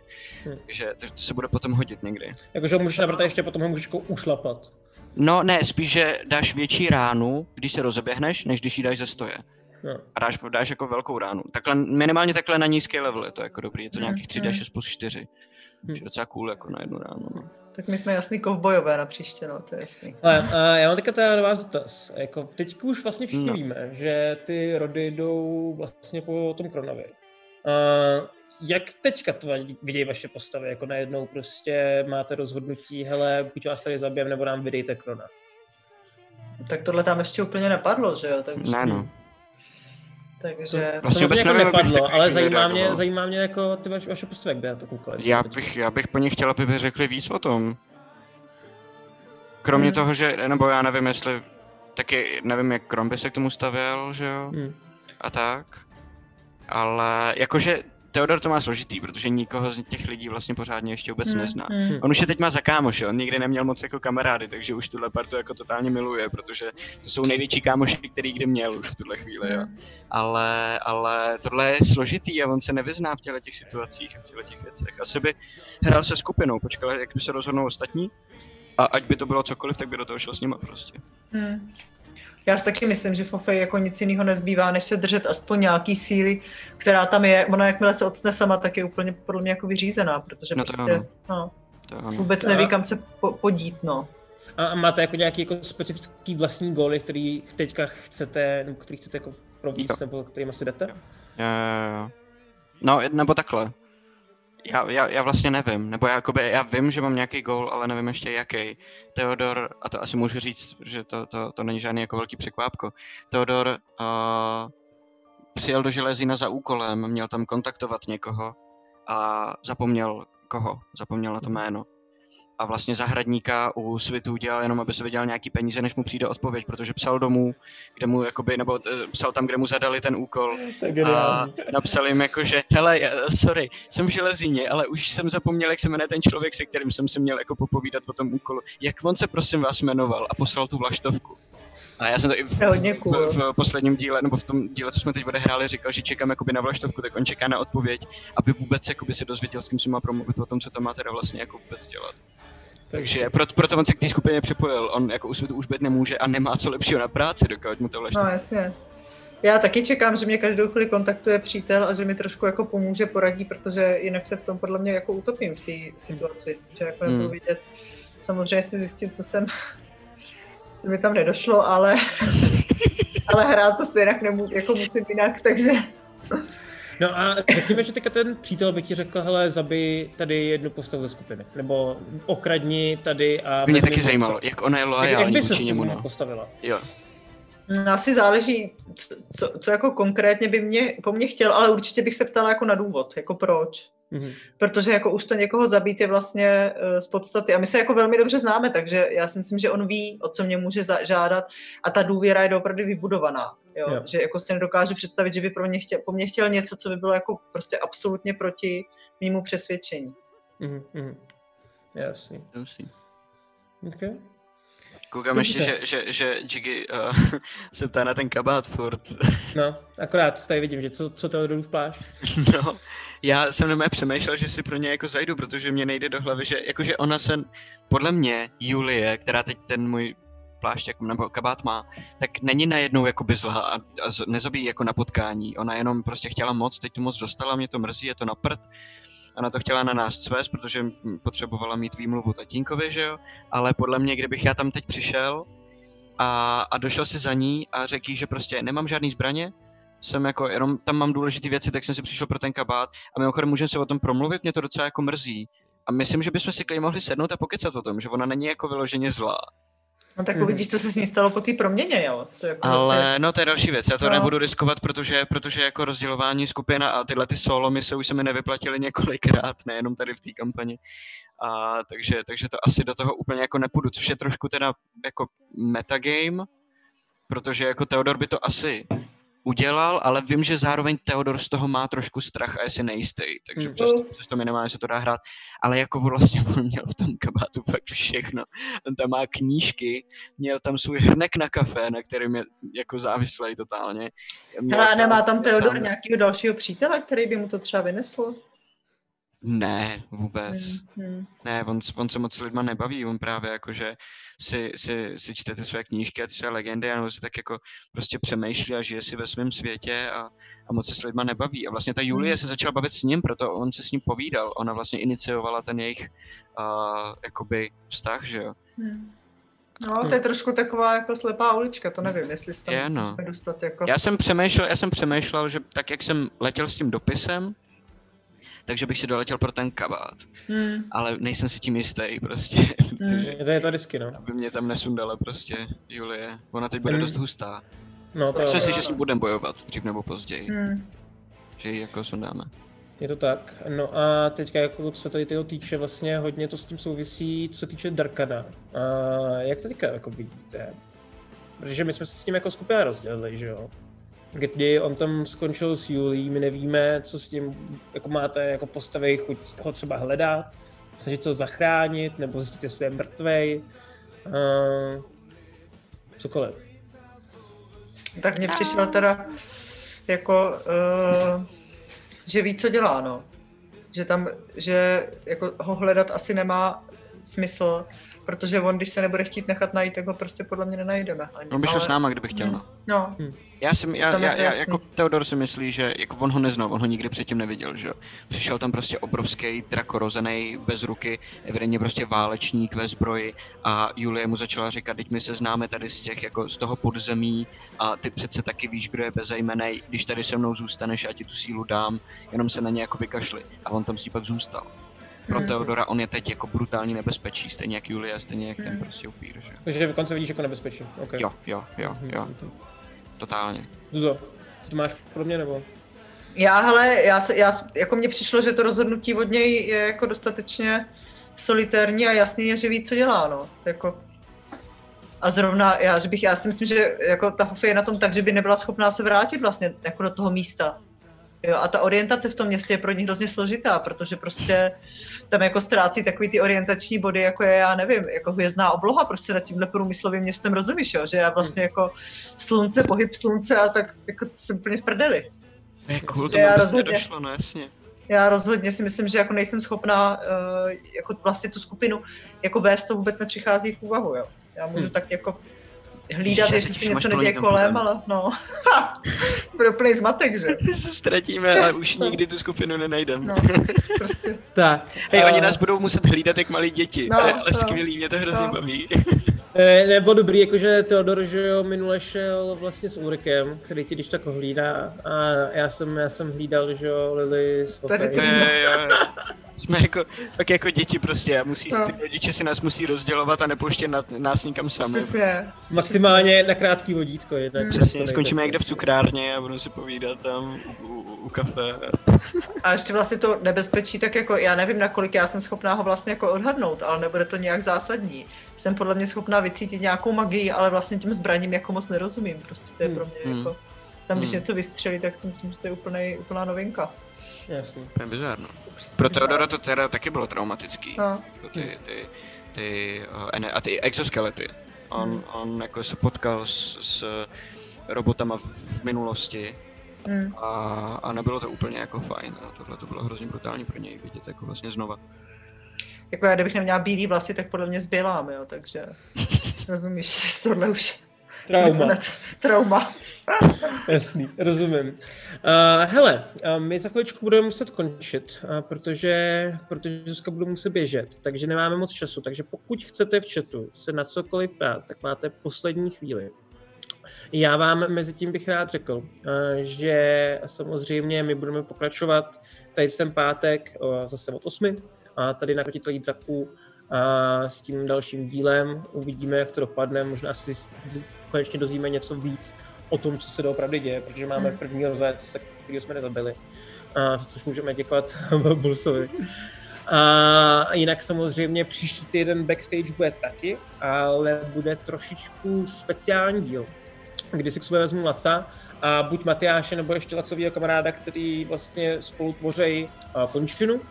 Hmm. Takže to, to, se bude potom hodit někdy. Jakože můžeš nabrat a ještě potom ho můžeš jako ušlapat. No ne, spíš, že dáš větší ránu, když se rozeběhneš, než když ji dáš ze stoje. No. A dáš, dáš jako velkou ránu. Takhle, minimálně takhle na nízké level je to jako dobrý, je to hmm, nějakých 3D6 hmm. plus 4. Hmm. Je docela cool jako na jednu ráno. No. Tak my jsme jasný kovbojové na příště, no, to je jasný. Ale, a já mám teďka teda na vás dotaz. Jako, teď už vlastně všichni no. víme, že ty rody jdou vlastně po tom Kronovi. A jak teďka to vidějí vaše postavy? Jako najednou prostě máte rozhodnutí, hele, buď vás tady zabijem, nebo nám vydejte Krona. Tak tohle tam ještě úplně nepadlo, že jo? Takže... Ne, no. Takže to vlastně vůbec jako nepadlo, ale zajímá mě, zajímá mě jako ty vaše, vaše postavy, jak by já to koukal. Já bych, já bych po nich chtěl, aby by řekli víc o tom. Kromě hmm. toho, že, nebo já nevím, jestli, taky nevím, jak Krom by se k tomu stavěl, že jo, hmm. a tak. Ale jakože Teodor to má složitý, protože nikoho z těch lidí vlastně pořádně ještě vůbec hmm. nezná. Hmm. On už je teď má za kámoše, on nikdy neměl moc jako kamarády, takže už tuhle partu jako totálně miluje, protože to jsou největší kámoši, který kdy měl už v tuhle chvíli. Jo. Ale, ale tohle je složitý a on se nevyzná v těchto těch situacích a v těchto těch věcech. Asi by hrál se skupinou, počkal, jak by se rozhodnou ostatní a ať by to bylo cokoliv, tak by do toho šel s nima prostě. Hmm. Já si taky myslím, že Fofej jako nic jiného nezbývá, než se držet aspoň nějaký síly, která tam je. Ona jakmile se odstne sama, tak je úplně podle mě jako vyřízená, protože no to prostě ano. No, to vůbec neví, kam se po, podít, no. A máte jako nějaký jako specifický vlastní góly, který teďka chcete, nebo který chcete jako províct, nebo kterým asi jdete? Jo. Jo, jo, jo. No, nebo takhle. Já, já, já vlastně nevím, nebo já, jakoby, já vím, že mám nějaký gól, ale nevím ještě jaký. Teodor, a to asi můžu říct, že to, to, to není žádný jako velký překvápko, Teodor uh, přijel do Železína za úkolem, měl tam kontaktovat někoho a zapomněl koho, zapomněl na to jméno. A vlastně zahradníka u svitu dělal jenom, aby se vydělal nějaký peníze, než mu přijde odpověď, protože psal domů, kde mu jakoby, nebo eh, psal tam, kde mu zadali ten úkol a napsal jim jako, že hele, sorry, jsem v železíně, ale už jsem zapomněl, jak se jmenuje ten člověk, se kterým jsem se měl jako popovídat o tom úkolu. Jak on se prosím vás jmenoval a poslal tu vlaštovku. A já jsem to i v, v, v, v, posledním díle, nebo v tom díle, co jsme teď odehráli, říkal, že čekám jakoby na vlaštovku, tak on čeká na odpověď, aby vůbec jakoby si dozvěděl, s kým si má promluvit o tom, co tam má teda vlastně jako vůbec dělat. Takže proto, proto on se k té skupině připojil. On jako u už být nemůže a nemá co lepšího na práci, dokud mu to. No jasně. Já taky čekám, že mě každou chvíli kontaktuje přítel a že mi trošku jako pomůže, poradí, protože jinak se v tom podle mě jako utopím v té situaci, že jako hmm. vidět. Samozřejmě si zjistit, co jsem co mi tam nedošlo, ale, [laughs] ale hrát to stejně nemů, jako musím jinak, takže... No a řekněme, že teďka ten přítel by ti řekl, hele, zabij tady jednu postavu ze skupiny, nebo okradni tady a... Mě taky zajímalo, jak ona je loajální vůči němu, no. postavila. Jo. No, asi záleží, co, co jako konkrétně by mě, po mně chtěl, ale určitě bych se ptala jako na důvod, jako proč. Mm-hmm. Protože jako už to někoho zabít je vlastně uh, z podstaty. A my se jako velmi dobře známe, takže já si myslím, že on ví, o co mě může žádat a ta důvěra je opravdu vybudovaná. Jo? Jo. Že jako si nedokážu představit, že by pro mě chtěl, po mně chtěl něco, co by bylo jako prostě absolutně proti mému přesvědčení. Mm-hmm. Jasný. Jasný. Okay. Koukám ještě, že, že, že Jiggy uh, [laughs] se ptá na ten kabát furt. [laughs] No, akorát tady vidím, že co, co to v pláš. [laughs] No, já jsem na přemýšlel, že si pro ně jako zajdu, protože mě nejde do hlavy, že jakože ona se, podle mě, Julie, která teď ten můj plášť jako, nebo kabát má, tak není najednou by zlá a, a nezabíjí jako na potkání. Ona jenom prostě chtěla moc, teď tu moc dostala, mě to mrzí, je to na prd. Ona to chtěla na nás svést, protože potřebovala mít výmluvu tatínkovi, že jo? Ale podle mě, kdybych já tam teď přišel a, a došel si za ní a řekl že prostě nemám žádný zbraně, jsem jako, jenom tam mám důležité věci, tak jsem si přišel pro ten kabát a mimochodem můžeme se o tom promluvit, mě to docela jako mrzí. A myslím, že bychom si klidně mohli sednout a pokecat o tom, že ona není jako vyloženě zlá. No tak uvidíš, co se s ní stalo po té proměně, jo. To jako Ale zase... no to je další věc, já to no. nebudu riskovat, protože, protože jako rozdělování skupina a tyhle ty solo mise už se mi nevyplatily několikrát, nejenom tady v té kampani. A, takže, takže to asi do toho úplně jako nepůjdu, což je trošku teda jako metagame, protože jako Theodor by to asi udělal, ale vím, že zároveň Theodor z toho má trošku strach a je si nejistý, takže mm. přesto, přesto minimálně se to dá hrát. Ale jako vlastně [laughs] on měl v tom kabátu fakt všechno. On tam má knížky, měl tam svůj hrnek na kafe, na kterým je jako závislý totálně. Měl Ale nemá tam Theodor tam... nějakého dalšího přítele, který by mu to třeba vynesl? Ne, vůbec. Hmm, hmm. Ne, on, on se moc s lidma nebaví, on právě jako, že si, si, si čte ty své knížky a ty své legendy a si tak jako prostě přemýšlí a žije si ve svém světě a, a moc se s lidma nebaví. A vlastně ta Julie hmm. se začala bavit s ním, proto on se s ním povídal. Ona vlastně iniciovala ten jejich uh, jakoby vztah, že jo. Hmm. No, to je trošku taková jako slepá ulička, to nevím, jestli se tam je, no. dostat jako... Já jsem přemýšlel, já jsem přemýšlel, že tak jak jsem letěl s tím dopisem, takže bych si doletěl pro ten kabát. Hmm. Ale nejsem si tím jistý prostě. Hmm. to je to risky, no. Aby mě tam nesundala prostě Julie. Ona teď bude hmm. dost hustá. No, to Myslím si, že s ní budeme bojovat dřív nebo později. Hmm. Že ji jako sundáme. Je to tak. No a teďka, jako co tady toho týče, vlastně hodně to s tím souvisí, co se týče Darkana. A jak to teďka jako vidíte? Protože my jsme se s tím jako skupina rozdělili, že jo? Kdy on tam skončil s Julí, my nevíme, co s tím jako máte jako postavy, chuť ho třeba hledat, snažit se ho zachránit, nebo zjistit, jestli je mrtvej, uh, cokoliv. Tak mně přišlo teda jako, uh, že ví, co dělá, no. Že tam, že jako ho hledat asi nemá smysl, protože on, když se nebude chtít nechat najít, tak ho prostě podle mě nenajdeme. Ani. On by šel ale... s náma, kdyby chtěl, no. no. Hm. Já, jsem, já, já, já, jako Teodor si myslí, že jako on ho neznal, on ho nikdy předtím neviděl, že jo. Přišel tam prostě obrovský drakorozený bez ruky, evidentně prostě válečník ve zbroji a Julie mu začala říkat, teď my se známe tady z těch, jako z toho podzemí a ty přece taky víš, kdo je bezejmenej, když tady se mnou zůstaneš, já ti tu sílu dám, jenom se na ně jako vykašli. A on tam si pak zůstal pro hmm. Teodora on je teď jako brutální nebezpečí, stejně jak Julia, stejně jak ten hmm. prostě upír, že? Takže dokonce vidíš jako nebezpečí, okay. Jo, jo, jo, hmm, jo. Totálně. Zuzo, ty to máš pro mě, nebo? Já, hele, já, se, já, jako mně přišlo, že to rozhodnutí od něj je jako dostatečně solitérní a jasný že ví, co dělá, no. Jako, a zrovna já, že bych, já si myslím, že jako ta Hofy je na tom tak, že by nebyla schopná se vrátit vlastně jako do toho místa. Jo, a ta orientace v tom městě je pro ní hrozně složitá, protože prostě tam jako ztrácí takový ty orientační body, jako je, já nevím, jako hvězdná obloha prostě nad tímhle průmyslovým městem, rozumíš, jo? že já vlastně jako slunce, pohyb slunce a tak jako jsem úplně v prdeli. Je cool, to já rozhodně, došlo, no jasně. Já rozhodně si myslím, že jako nejsem schopná uh, jako vlastně tu skupinu jako vést, to vůbec nepřichází v úvahu, jo. Já můžu hmm. tak jako hlídat, Ježiš, jestli se něco neděje kolem, ale no. [laughs] Bude úplný zmatek, že? [laughs] se ztratíme a už nikdy tu skupinu nenajdeme. No, prostě. tak. Hej, uh... oni nás budou muset hlídat jak malí děti, no, ale, ale no, skvělý, mě to hrozně no. baví. [laughs] Ne, nebo dobrý, jakože Teodor, že jo, minule šel vlastně s Ulrikem, který ti když tak hlídá a já jsem, já jsem hlídal, že jo, Lily s Tady Jsme jako, tak jako děti prostě a musí, no. ty rodiče si nás musí rozdělovat a nepouštět na, nás nikam sami. Přesně. Maximálně na krátký vodítko. Jednak mm. Přesně, skončíme někde v cukrárně a budeme si povídat tam u, u, u kafe. A ještě vlastně to nebezpečí, tak jako já nevím, nakolik já jsem schopná ho vlastně jako odhadnout, ale nebude to nějak zásadní. Jsem podle mě schopná vycítit nějakou magii, ale vlastně tím zbraním jako moc nerozumím. Prostě to je pro mě hmm. jako... Tam, když hmm. něco vystřelí, tak si myslím, že to je úplnej, úplná novinka. Jasně. To je bizarno. Pro Teodora to teda taky bylo traumatický. No. Ty, ty, ty, uh, a ty exoskelety. On, hmm. on jako se potkal s, s robotama v minulosti hmm. a, a nebylo to úplně jako fajn. A tohle to bylo hrozně brutální pro něj vidět jako vlastně znova. Jako já, kdybych neměla bílý vlasy, tak podle mě zbělám, jo, takže [laughs] rozumíš, že tohle už Trauma. Trauma. [laughs] Jasný, rozumím. Uh, hele, uh, my za chviličku budeme muset končit, uh, protože, protože Zuzka bude muset běžet, takže nemáme moc času, takže pokud chcete v chatu se na cokoliv ptát, tak máte poslední chvíli. Já vám mezi tím bych rád řekl, uh, že samozřejmě my budeme pokračovat tady ten pátek uh, zase od 8 a tady na Krotitelí draků a s tím dalším dílem. Uvidíme, jak to dopadne. Možná si konečně dozvíme něco víc o tom, co se doopravdy děje, protože máme hmm. první rozhled, který jsme nezabili, a za což můžeme děkovat [laughs] Bulsovi. A jinak samozřejmě příští týden backstage bude taky, ale bude trošičku speciální díl, kdy si k sobě vezmu Laca a buď Matyáše nebo ještě Lacovýho kamaráda, který vlastně spolu tvoří končinu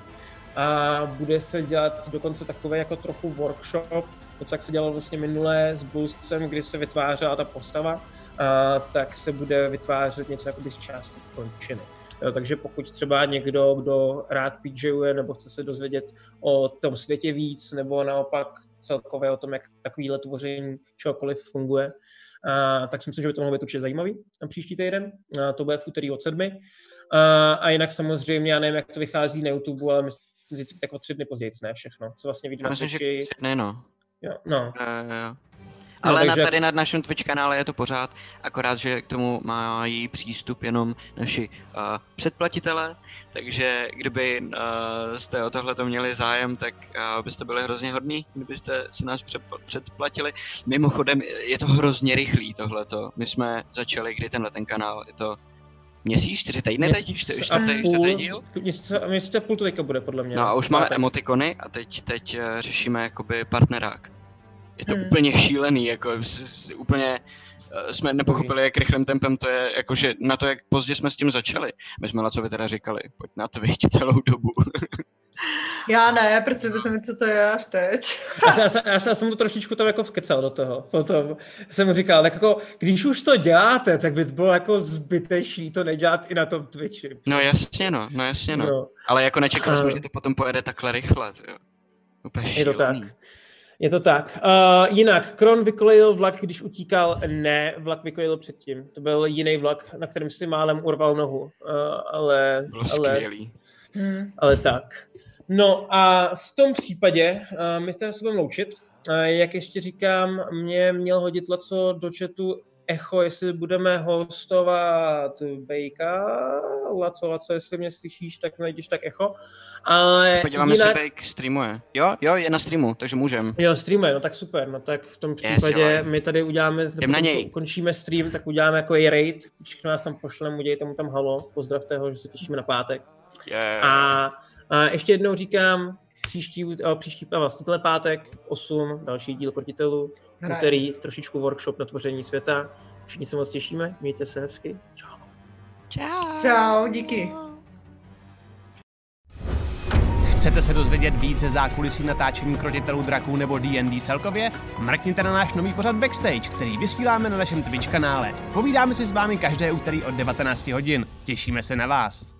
a bude se dělat dokonce takový jako trochu workshop, něco jak se dělalo vlastně minulé s Bluescem, kdy se vytvářela ta postava, a tak se bude vytvářet něco jako z části končiny. Jo, takže pokud třeba někdo, kdo rád PJuje nebo chce se dozvědět o tom světě víc, nebo naopak celkově o tom, jak takovýhle tvoření čehokoliv funguje, a, tak si myslím, že by to mohlo být určitě zajímavý na příští týden. A, to bude v úterý od sedmi. A, a jinak samozřejmě, já nevím, jak to vychází na YouTube, ale myslím, vždycky tak o tři dny později, ne všechno, co vlastně vidíme na Twitchi. Myslím, že tři dny, no. Jo, no. Uh, jo. No, Ale no, takže... na tady na našem Twitch kanále je to pořád, akorát, že k tomu mají přístup jenom naši uh, předplatitelé, takže kdyby uh, jste o tohle to měli zájem, tak uh, byste byli hrozně hodní, kdybyste si nás předplatili. Mimochodem, je to hrozně rychlý tohleto. My jsme začali, kdy tenhle ten kanál, je to Měsíc, čtyři týdny teď? Čtyři, čtvrtý, čtvrtý díl? Měsíc, měsíc a půl to teďka bude, podle mě. No a už máme emotikony a teď, teď uh, řešíme jakoby partnerák. Je to hmm. úplně šílený, jako s, s, úplně uh, jsme nepochopili, jak rychlým tempem to je, jakože na to, jak pozdě jsme s tím začali. My jsme na co teda říkali, pojď na Twitch celou dobu. [laughs] Já ne, protože by se mi, co to je až teď. já, jsem, já, jsem, já jsem to trošičku tam jako vkecal do toho. Potom jsem mu říkal, tak jako, když už to děláte, tak by to bylo jako zbytečný to nedělat i na tom Twitchi. No jasně no, no jasně no. no. Ale jako nečekal jsem, uh, že to potom pojede takhle rychle. Jo. Úplně je to tak. Je to tak. Uh, jinak, Kron vykolejil vlak, když utíkal. Ne, vlak vykolejil předtím. To byl jiný vlak, na kterém si málem urval nohu. Uh, ale, Bylo ale, skvělý. Hmm. ale tak. No a v tom případě uh, my se budeme loučit. Uh, jak ještě říkám, mě měl hodit co do chatu echo, jestli budeme hostovat Bejka, Laco, Laco, jestli mě slyšíš, tak najdeš tak echo. Ale Podíváme jinak... se, Bejk streamuje. Jo, jo, je na streamu, takže můžem. Jo, streamuje, no tak super, no tak v tom případě yes, my tady uděláme, Jdem na něj. ukončíme stream, tak uděláme jako je raid, všechno nás tam pošleme, udějte mu tam halo, pozdravte ho, že se těšíme na pátek. Yeah. A, a ještě jednou říkám, příští, příští vlastně pátek 8, další díl krotitelů, který trošičku workshop na tvoření světa. Všichni se moc těšíme, mějte se hezky. Čau. Čau. Čau, díky. Chcete se dozvědět více zákulisí natáčení krotitelů draků nebo D&D celkově? Mrkněte na náš nový pořad Backstage, který vysíláme na našem Twitch kanále. Povídáme si s vámi každé úterý od 19 hodin. Těšíme se na vás.